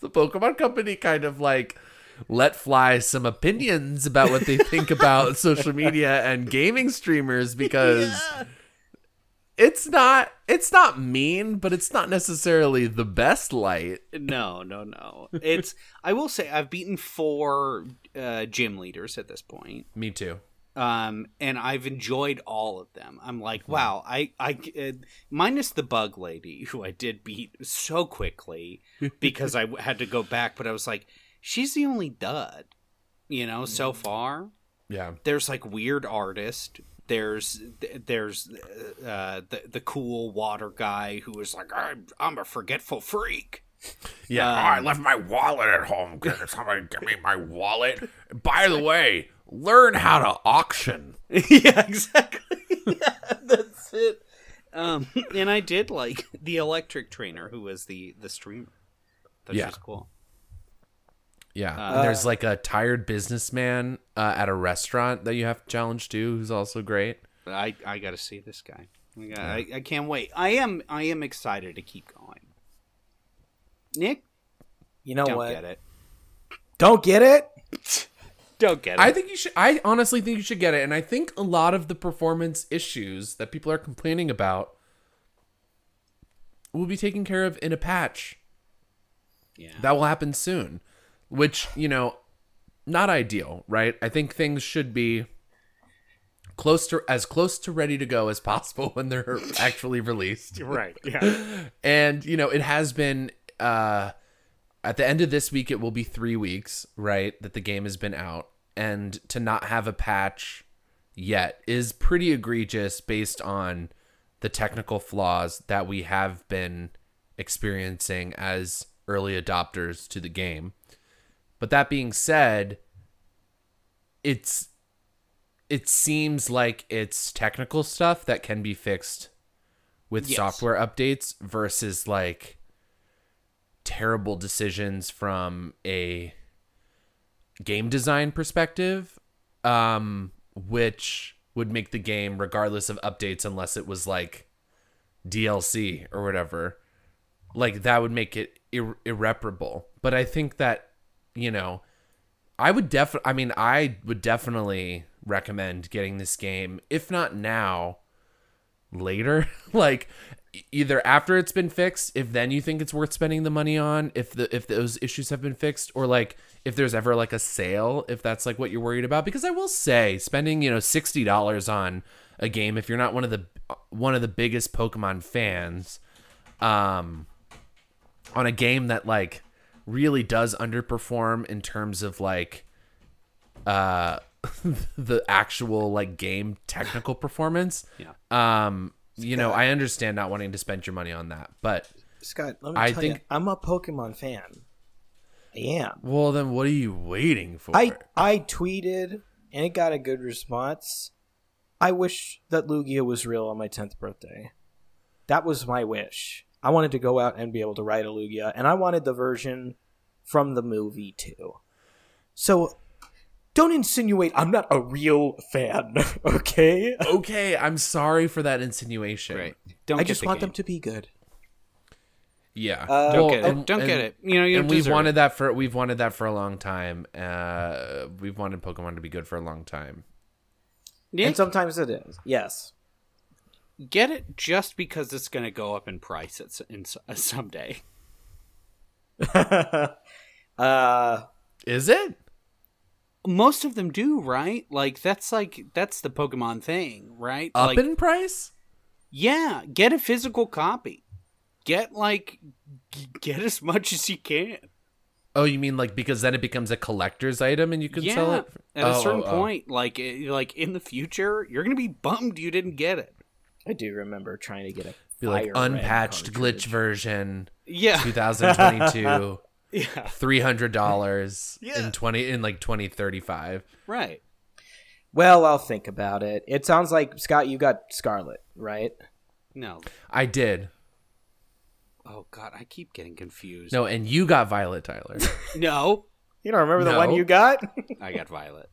the Pokemon company kind of like let fly some opinions about what they think about social media and gaming streamers because it's not it's not mean, but it's not necessarily the best light. no, no, no. It's I will say I've beaten four uh, gym leaders at this point. Me too. um and i've enjoyed all of them i'm like wow i i uh, minus the bug lady who i did beat so quickly because I had to go back but i was like she's the only dud you know so far Yeah. there's like weird artist there's there's uh the, the cool water guy who was like i'm, I'm a forgetful freak Yeah. Um, oh, I left my wallet at home. Can somebody give me my wallet? By the way, learn how to auction. yeah, exactly. yeah, that's it. Um, and I did like the electric trainer who was the the streamer. That's Yeah. just cool. Yeah. Uh, and there's like a tired businessman uh, at a restaurant that you have to challenge too, who's also great. I I got to see this guy. I, got, I I can't wait. I am I am excited to keep going. Nick, You know don't what? get it. Don't get it? Don't get it. I think you should. I honestly think you should get it, and I think a lot of the performance issues that people are complaining about will be taken care of in a patch yeah. that will happen soon. Which you know, not ideal, right? I think things should be close to as close to ready to go as possible when they're actually released. Right. Yeah. and you know it has been uh at the end of this week it will be three weeks right that the game has been out and to not have a patch yet is pretty egregious based on the technical flaws that we have been experiencing as early adopters to the game but that being said it's it seems like it's technical stuff that can be fixed with Yes. software updates versus like terrible decisions from a game design perspective um which would make the game regardless of updates unless it was like DLC or whatever like that would make it ir- irreparable but i think that you know I would definitely. I mean, I would definitely recommend getting this game, if not now, later. like either after it's been fixed, if then you think it's worth spending the money on, if the if those issues have been fixed, or like if there's ever like a sale, if that's like what you're worried about. Because I will say, spending you know sixty dollars on a game, if you're not one of the one of the biggest Pokemon fans, um, on a game that like really does underperform in terms of like uh the actual like game technical performance Yeah. um you know i understand not wanting to spend your money on that but Scott, let me I tell think- you, I'm a Pokemon fan. I am. well then what are you waiting for I I tweeted and it got a good response. I wish that Lugia was real on my 10th birthday. That was my wish. I wanted to go out and be able to ride a Lugia, and I wanted the version from the movie too. So don't insinuate I'm not a real fan, okay? okay i'm sorry for that insinuation Right. Don't I get just the want game. them to be good. yeah Uh, Don't Well, get it. and- Don't get it. You know, you and we've wanted it. that for we've wanted that for a long time uh we've wanted pokemon to be good for a long time Nick, And sometimes it is. Yes. Get it just because it's going to go up in price at, in, uh, someday. uh is it Most of them do, right? Like that's like that's the Pokemon thing, right? up like, in price yeah, get a physical copy. Get like g- get as much as you can. oh you mean like because then it becomes a collector's item and you can yeah, sell it at a Oh, certain oh, oh. point, like like in the future, you're gonna be bummed you didn't get it. I do remember trying to get a be like Fire Red unpatched glitch version Yeah, 2022 yeah, $300 Yeah. in 20 in like 2035 right. Well, I'll think about it. It sounds like Scott, you got Scarlet, right? No, i did oh god, I keep getting confused. no and you got violet tyler no, You don't remember the one you got? I got Violet.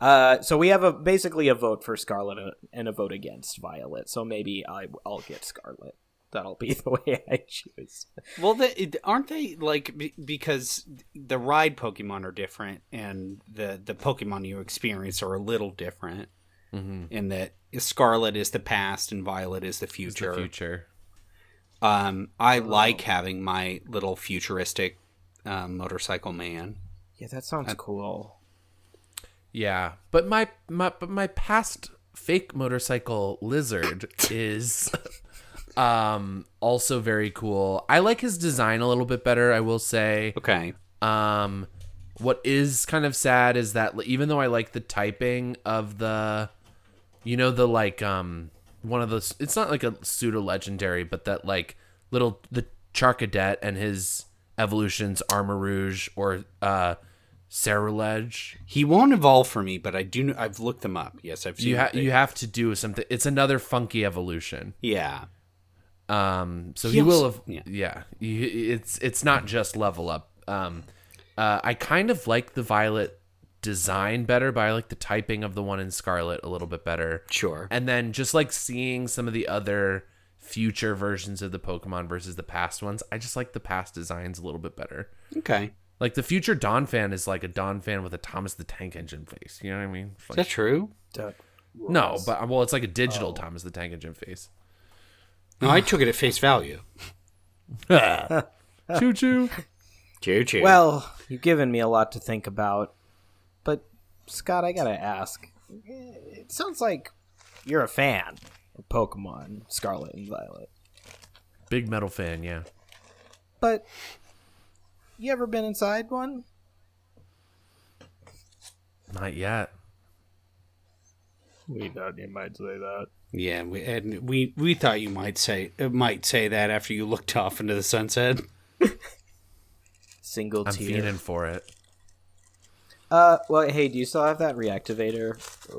uh, so we have a basically a vote for Scarlet and a, and a vote against Violet. So maybe I, I'll get Scarlet. That'll be the way I choose. Well, they, it- aren't they like be- because the ride Pokemon are different, and the the Pokemon you experience are a little different mm-hmm. in that Scarlet is the past and Violet is the it's future. the future Um, I like having my little futuristic um, motorcycle man. Yeah, that sounds cool. yeah but my my but my past fake motorcycle lizard is um also very cool i like his design a little bit better i will say Okay. Um, what is kind of sad is that even though I like the typing of the, you know, the like um one of those, it's not like a pseudo legendary, but that like little the Charcadet and his evolutions, Armarouge or uh Ceruledge. He won't evolve for me, but I do. I've looked them up. Yes, I've seen. You you have to do something. It's another funky evolution. yeah. Um, so He he, will have, yeah. yeah. You- it's it's not just level up. Um, uh, I kind of like the Violet design better, but I like the typing of the one in Scarlet a little bit better. Sure. And then just like seeing some of the other future versions of the Pokemon versus the past ones, I just like the past designs a little bit better. Okay. Like the future Donphan is like a Donphan with a Thomas the Tank Engine face. You know what I mean? It's Is that true? Duh. no, but well, it's like a digital Oh. Thomas the Tank Engine face. No, I took it at face value. choo choo. Choo choo. Well, you've given me a lot to think about. But Scott, I gotta ask. It sounds like you're a fan of Pokemon Scarlet and Violet. Big metal fan, yeah. But you ever been inside one? Not yet. We thought you might say that. Yeah, we and we we thought you might say uh, might say that after you looked off into the sunset. Single I'm tier. fiending for it. Uh, well, hey, do you still have that reactivator?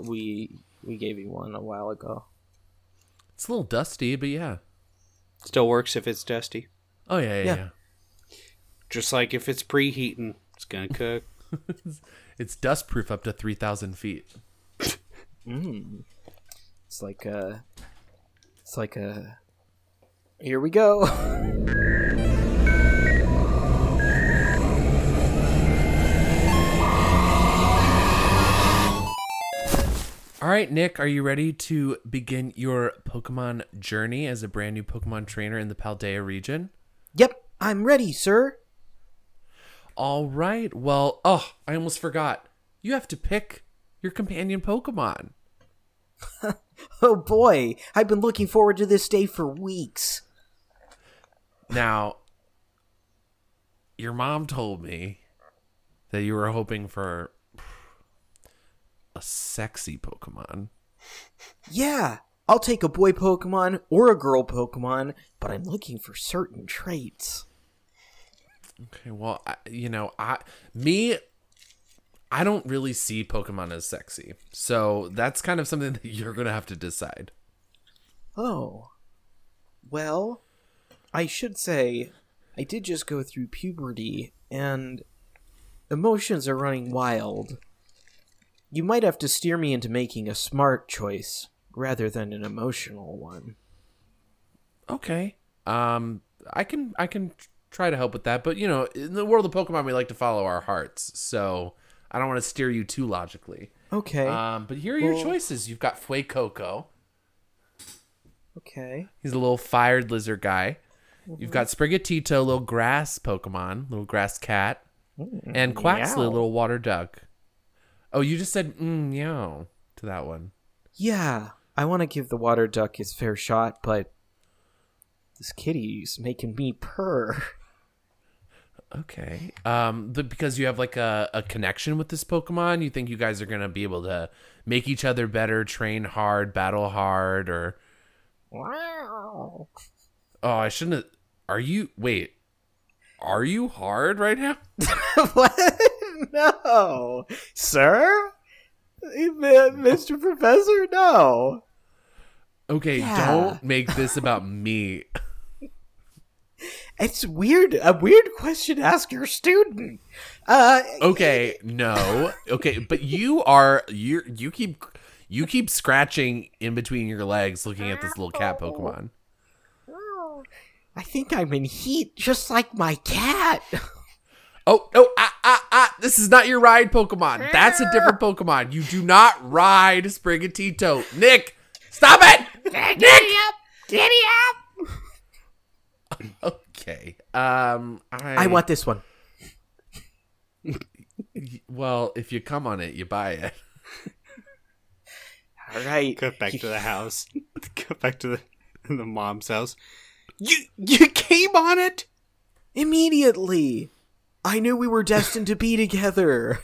We we gave you one a while ago. It's a little dusty, but yeah. Still works if it's dusty. Oh yeah, yeah, Yeah. yeah. Just like if it's preheating, it's gonna cook. It's dust proof up to three thousand feet. Mm. It's like a. It's like a. Here we go. All right, Nick, are you ready to begin your Pokemon journey as a brand new Pokemon trainer in the Paldea region? yep, I'm ready, sir. All right. Well, oh, I almost forgot. You have to pick your companion Pokemon. Oh boy, I've been looking forward to this day for weeks. Now, your mom told me that you were hoping for a sexy Pokemon. Yeah, I'll take a boy Pokemon or a girl Pokemon, but I'm looking for certain traits. Okay, well, I, you know, I me I don't really see Pokemon as sexy. So, that's kind of something that you're going to have to decide. Oh. Well, I should say, I did just go through puberty, and emotions are running wild. You might have to steer me into making a smart choice rather than an emotional one. Okay. Um I can I can try to help with that, but you know, in the world of Pokemon we like to follow our hearts. So, I don't want to steer you too logically. Okay. Um, but here are your Well- choices. You've got Fuecoco. okay. He's a little fired lizard guy. You've got Sprigatito, little grass Pokemon, little grass cat, and Quaxley, meow. little water duck. Oh, you just said mm, meow to that one. Yeah, I want to give the water duck his fair shot, but this kitty's making me purr. Okay. Um, but because you have like a, a connection with this Pokemon, you think you guys are gonna be able to make each other better, train hard, battle hard, or Wow. oh, I shouldn't. Have, are you? Wait, are you hard right now? what? No, sir, Mr. Professor. No. Okay, Yeah. don't make this about me. It's weird. A weird question to ask your student. Uh, Okay, no. Okay, but you are you you keep you keep scratching in between your legs looking at this little cat Pokemon. I think I'm in heat, just like my cat. Oh, no, ah, ah, ah, this is not your ride Pokemon. That's a different Pokemon. You do not ride Sprigatito. Nick, stop it! Nick! Okay. Um, I, I want this one. Well, if you come on it, you buy it. All right. Go back to the house. Go back to the the mom's house. You you came on it. Immediately. I knew we were destined to be together.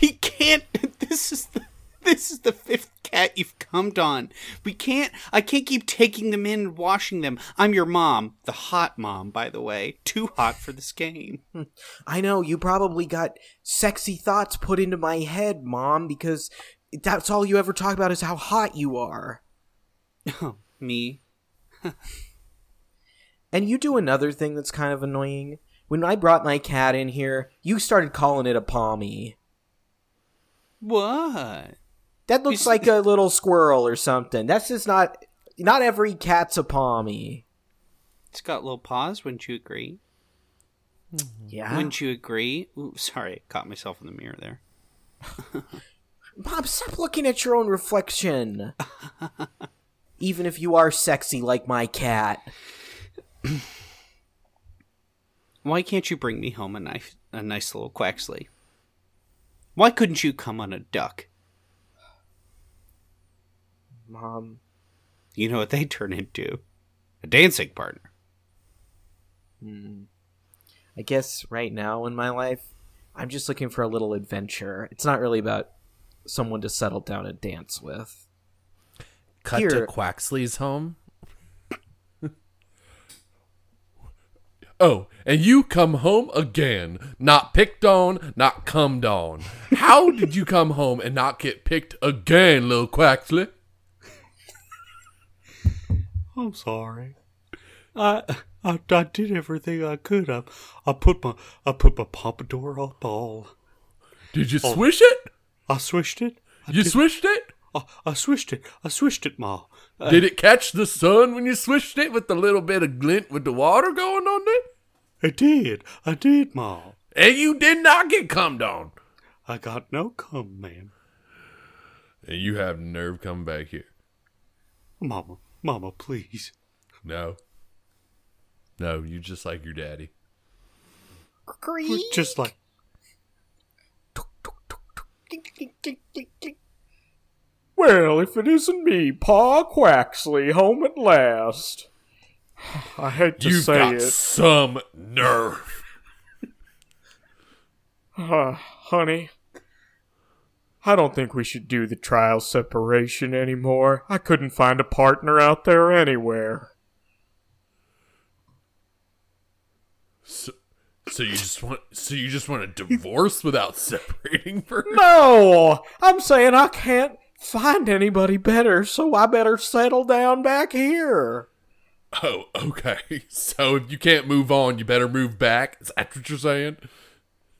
We can't. This is the this is the fifth cat you've come on. We can't. I can't keep taking them in and washing them. I'm your mom, the hot mom, by the way. Too hot for this game. I know you probably got sexy thoughts put into my head, Mom, because that's all you ever talk about is how hot you are. Oh, me. And you do another thing that's kind of annoying. When I brought my cat in here, you started calling it a Pawmi. What? That looks like a little squirrel or something. That's just not. Not every cat's a Pawmi. It's got little paws. Wouldn't you agree? Yeah. Wouldn't you agree? Ooh, sorry, I caught myself in the mirror there. Bob, stop looking at your own reflection. Even if you are sexy like my cat. Why can't you bring me home a nice, a nice little Quaxley? Why couldn't you come on a duck? Mom. You know what they turn into? A dancing partner. Hmm. I guess right now in my life, I'm just looking for a little adventure. It's not really about someone to settle down and dance with. Cut Here- to Quaxley's home. oh, and you come home again. Not picked on, not cummed on. How did you come home and not get picked again, little Quaxley? I'm sorry. I, I I did everything I could. I I put my I put my pompadour up all. Did you swish it? I swished it. I You did- swished it? I, I swished it. I swished it, Ma. Uh, Did it catch the sun when you swished it with the little bit of glint with the water going on it? I did. I did, Ma. And you did not get cummed on. I got no cum, ma'am. And you have nerve coming back here. Mama, Mama, please. No. No, you just like your daddy. Just like Well, if it isn't me, Pa Quaxley, home at last. I hate to You've say got it. some nerve. Uh, honey, I don't think we should do the trial separation anymore. I couldn't find a partner out there anywhere. So, so you just want so you just want a divorce without separating first? No, I'm saying I can't find anybody better, so I better settle down back here. Oh, okay. So if you can't move on, you better move back. Is that what you're saying?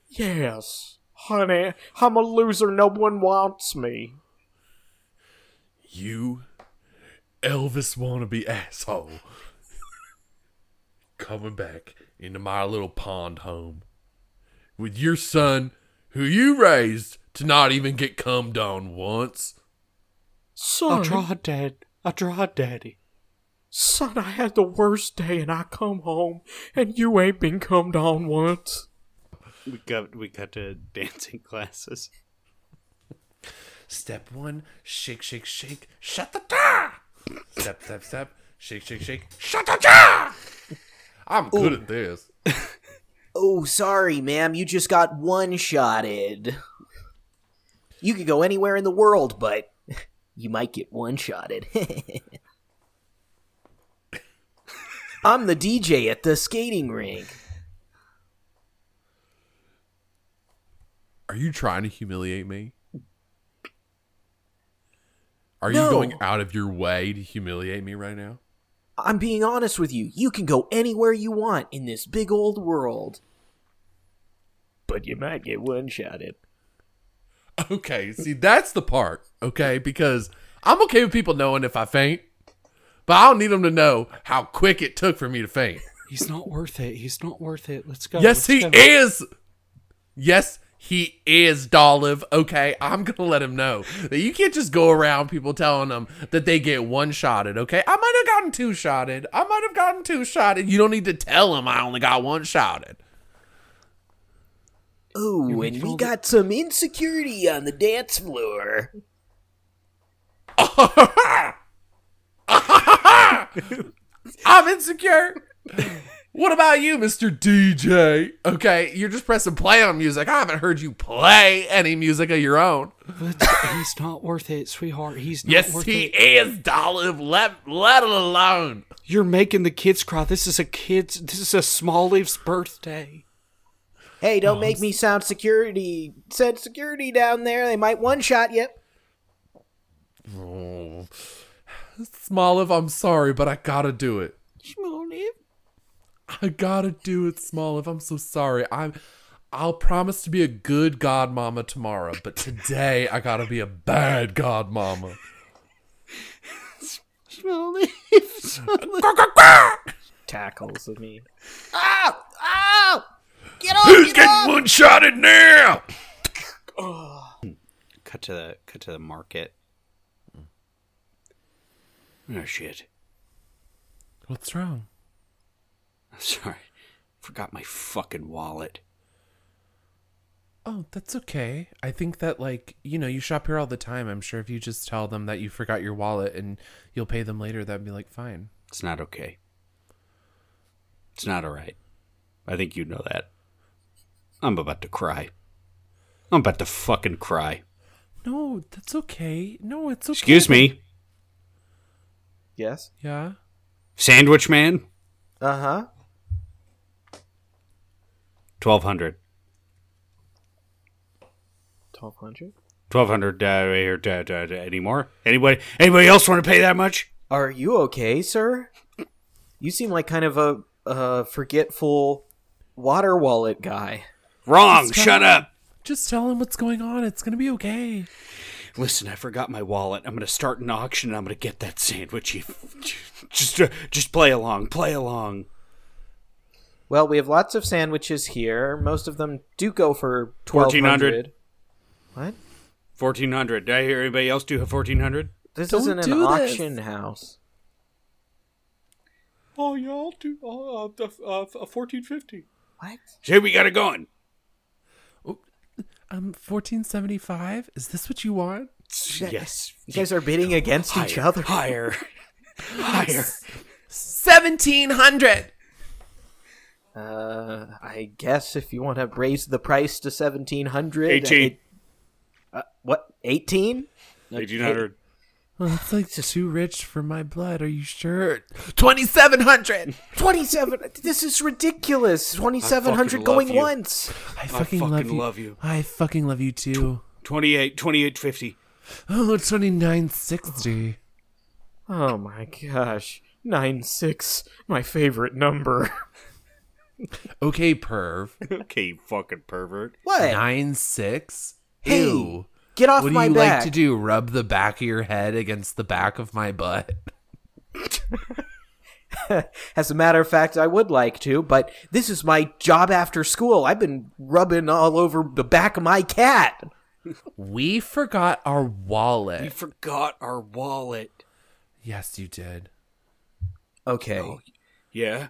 Yes, honey, I'm a loser. No one wants me. You Elvis wannabe asshole. Coming back into my little pond home. With your son, who you raised to not even get cummed on once. I Son, tried, Dad. I tried, Daddy. son, I had the worst day, and I come home, and you ain't been cummed on once. We got we got to dancing classes. Step one, shake, shake, shake, shut the door. Step, step, step, shake, shake, shake, shut the door. I'm good at this. Oh, sorry, ma'am. You just got one shotted. You could go anywhere in the world, but you might get one shotted. I'm the DJ at the skating rink. Are you trying to humiliate me? Are No. you going out of your way to humiliate me right now? I'm being honest with you. You can go anywhere you want in this big old world. But you might get one shotted. Okay, see, that's the part, okay? Because I'm okay with people knowing if I faint, but I don't need them to know how quick it took for me to faint. He's not worth it. He's not worth it. Let's go. yes, let's he go. is. Yes, he is, Dolliv. Okay, I'm gonna let him know that you can't just go around people telling them that they get one shotted. Okay, I might have gotten two shotted. I might have gotten two shotted. You don't need to tell them I only got one shotted. Ooh, and we got some insecurity on the dance floor. I'm insecure. What about you, Mr. DJ? Okay, you're just pressing play on music. I haven't heard you play any music of your own. But he's not worth it, sweetheart. He's not Yes, worth he it. is, Dolliv. Let let it alone. You're making the kids cry. This is a kid's. This is a small leaf's birthday. Hey, don't oh, make me sound security. Said security down there. They might one shot you. Oh. Smoliv, I'm sorry, but I gotta do it. Small leaf. I gotta do it, Smoliv. I'm so sorry. I'm. I'll promise to be a good godmama tomorrow, but today I gotta be a bad godmama. Small leaf. Small leaf. Tackles of me. Ah, ah! Who's getting one shotted now? Cut to the cut to the market. Oh shit! What's wrong? Sorry, forgot my fucking wallet. Oh, that's okay. I think that like, you know, you shop here all the time. I'm sure if you just tell them that you forgot your wallet and you'll pay them later, that'd be like fine. It's not okay. It's not all right. I think you know that. I'm about to cry. I'm about to fucking cry. No, that's okay. No, it's okay. Excuse me, Yes. Yeah. sandwich man. Uh huh. Twelve hundred. Twelve hundred. Twelve hundred. Uh, here, uh, uh, uh, any more? Anybody? Anybody else want to pay that much? Are you okay, sir? You seem like kind of a, a forgetful water wallet guy. Wrong. Just Shut up. Just tell him what's going on. It's gonna be okay. Listen, I forgot my wallet. I'm gonna start an auction. and I'm gonna get that sandwich. You just, uh, just play along. Play along. Well, we have lots of sandwiches here. Most of them do go for twelve 1400. What? Fourteen hundred. Did I hear anybody else do a fourteen hundred? This Don't isn't an do this. auction house. Oh yeah, I'll do uh, uh, fourteen fifty. What? Jay, we got it going. Um, fourteen seventy five. Is this what you want? Yes. You guys are bidding against each other. Higher. Higher. Seventeen hundred. Uh, I guess if you want to raise the price to seventeen hundred, 18. Uh, what? Eighteen? Eighteen hundred. Well, that's like too rich for my blood. Are you sure? Twenty seven hundred. Twenty-seven. This is ridiculous. Twenty-seven hundred going you. once. I fucking, fucking love, you. love you. I fucking love you too. 28, 2850. Oh, twenty nine sixty. Oh my gosh. Nine six, my favorite number. Okay, perv. Okay, you fucking pervert. What? Nine six. Hey, Ew. Get off my back. What do you back. like to do? Rub the back of your head against the back of my butt? As a matter of fact, I would like to, but this is my job after school. I've been rubbing all over the back of my cat. We forgot our wallet. We forgot our wallet. Yes, you did. Okay. Oh, Yeah.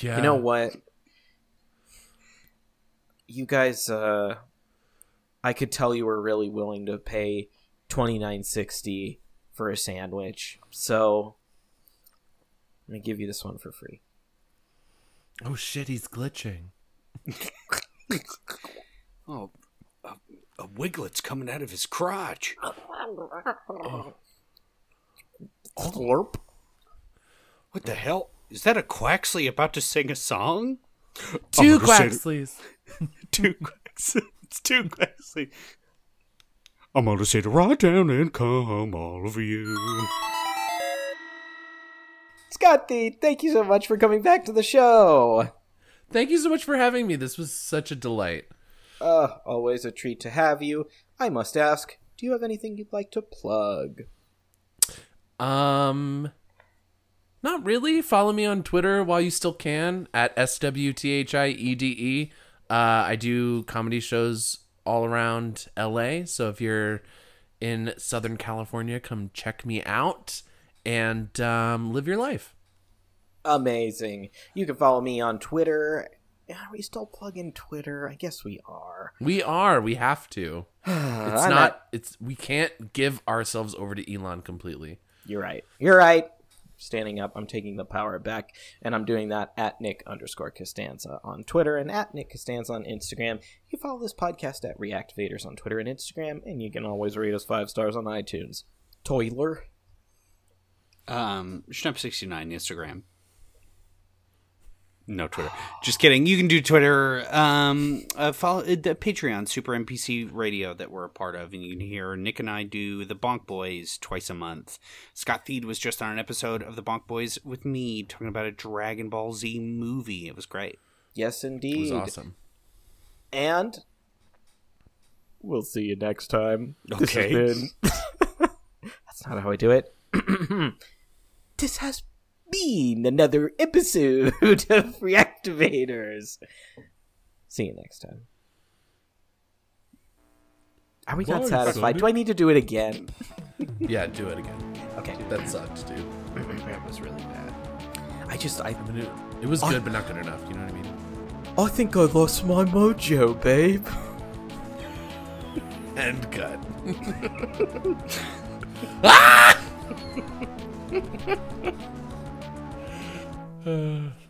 Yeah. You know what? You guys uh I could tell you were really willing to pay 29.60 for a sandwich. So I'm going to give you this one for free. Oh shit, he's glitching. Oh, a, a Wiglett's coming out of his crotch. Slurp. What the hell? Is that a Quaxley about to sing a song? Two gonna Quaxleys. Two Quaxley. It's two Quaxley. I'm gonna sit right down and come all over you. Scotty, thank you so much for coming back to the show. Thank you so much for having me. This was such a delight. Uh, always a treat to have you. I must ask, do you have anything you'd like to plug? Um, not really. Follow me on Twitter while you still can at S W T H I E D E. Uh, I do comedy shows all around LA. So if you're in Southern California, come check me out and um, live your life. Amazing. You can follow me on Twitter. Are we still plugging Twitter? I guess we are. We are. We have to. It's I'm not. It's we can't give ourselves over to Elon completely. You're right. You're right. Standing up, I'm taking the power back, and I'm doing that at Nick underscore Costanza on Twitter and at Nick Costanza on Instagram. You follow this podcast at Reactivators on Twitter and Instagram, and you can always rate us five stars on iTunes. Toiler. Um, Schnup69 Instagram. No Twitter. Just kidding. You can do Twitter. Um, uh, follow uh, the Patreon Super NPC Radio that we're a part of, and you can hear Nick and I do the Bonk Boys twice a month. Scott Thiede was just on an episode of the Bonk Boys with me talking about a Dragon Ball Z movie. It was great. Yes, It indeed. was awesome. And we'll see you next time. This has Okay. been- That's not how I do it. this has been another episode of Reactivators. See you next time. Are we not satisfied? Do I need to do it again? Yeah, do it again. Okay. That sucked, dude. That was really bad. I just I I mean, it, it was good, but not good enough. You know what I mean? I think I lost my mojo, babe. End cut. ah! 嗯。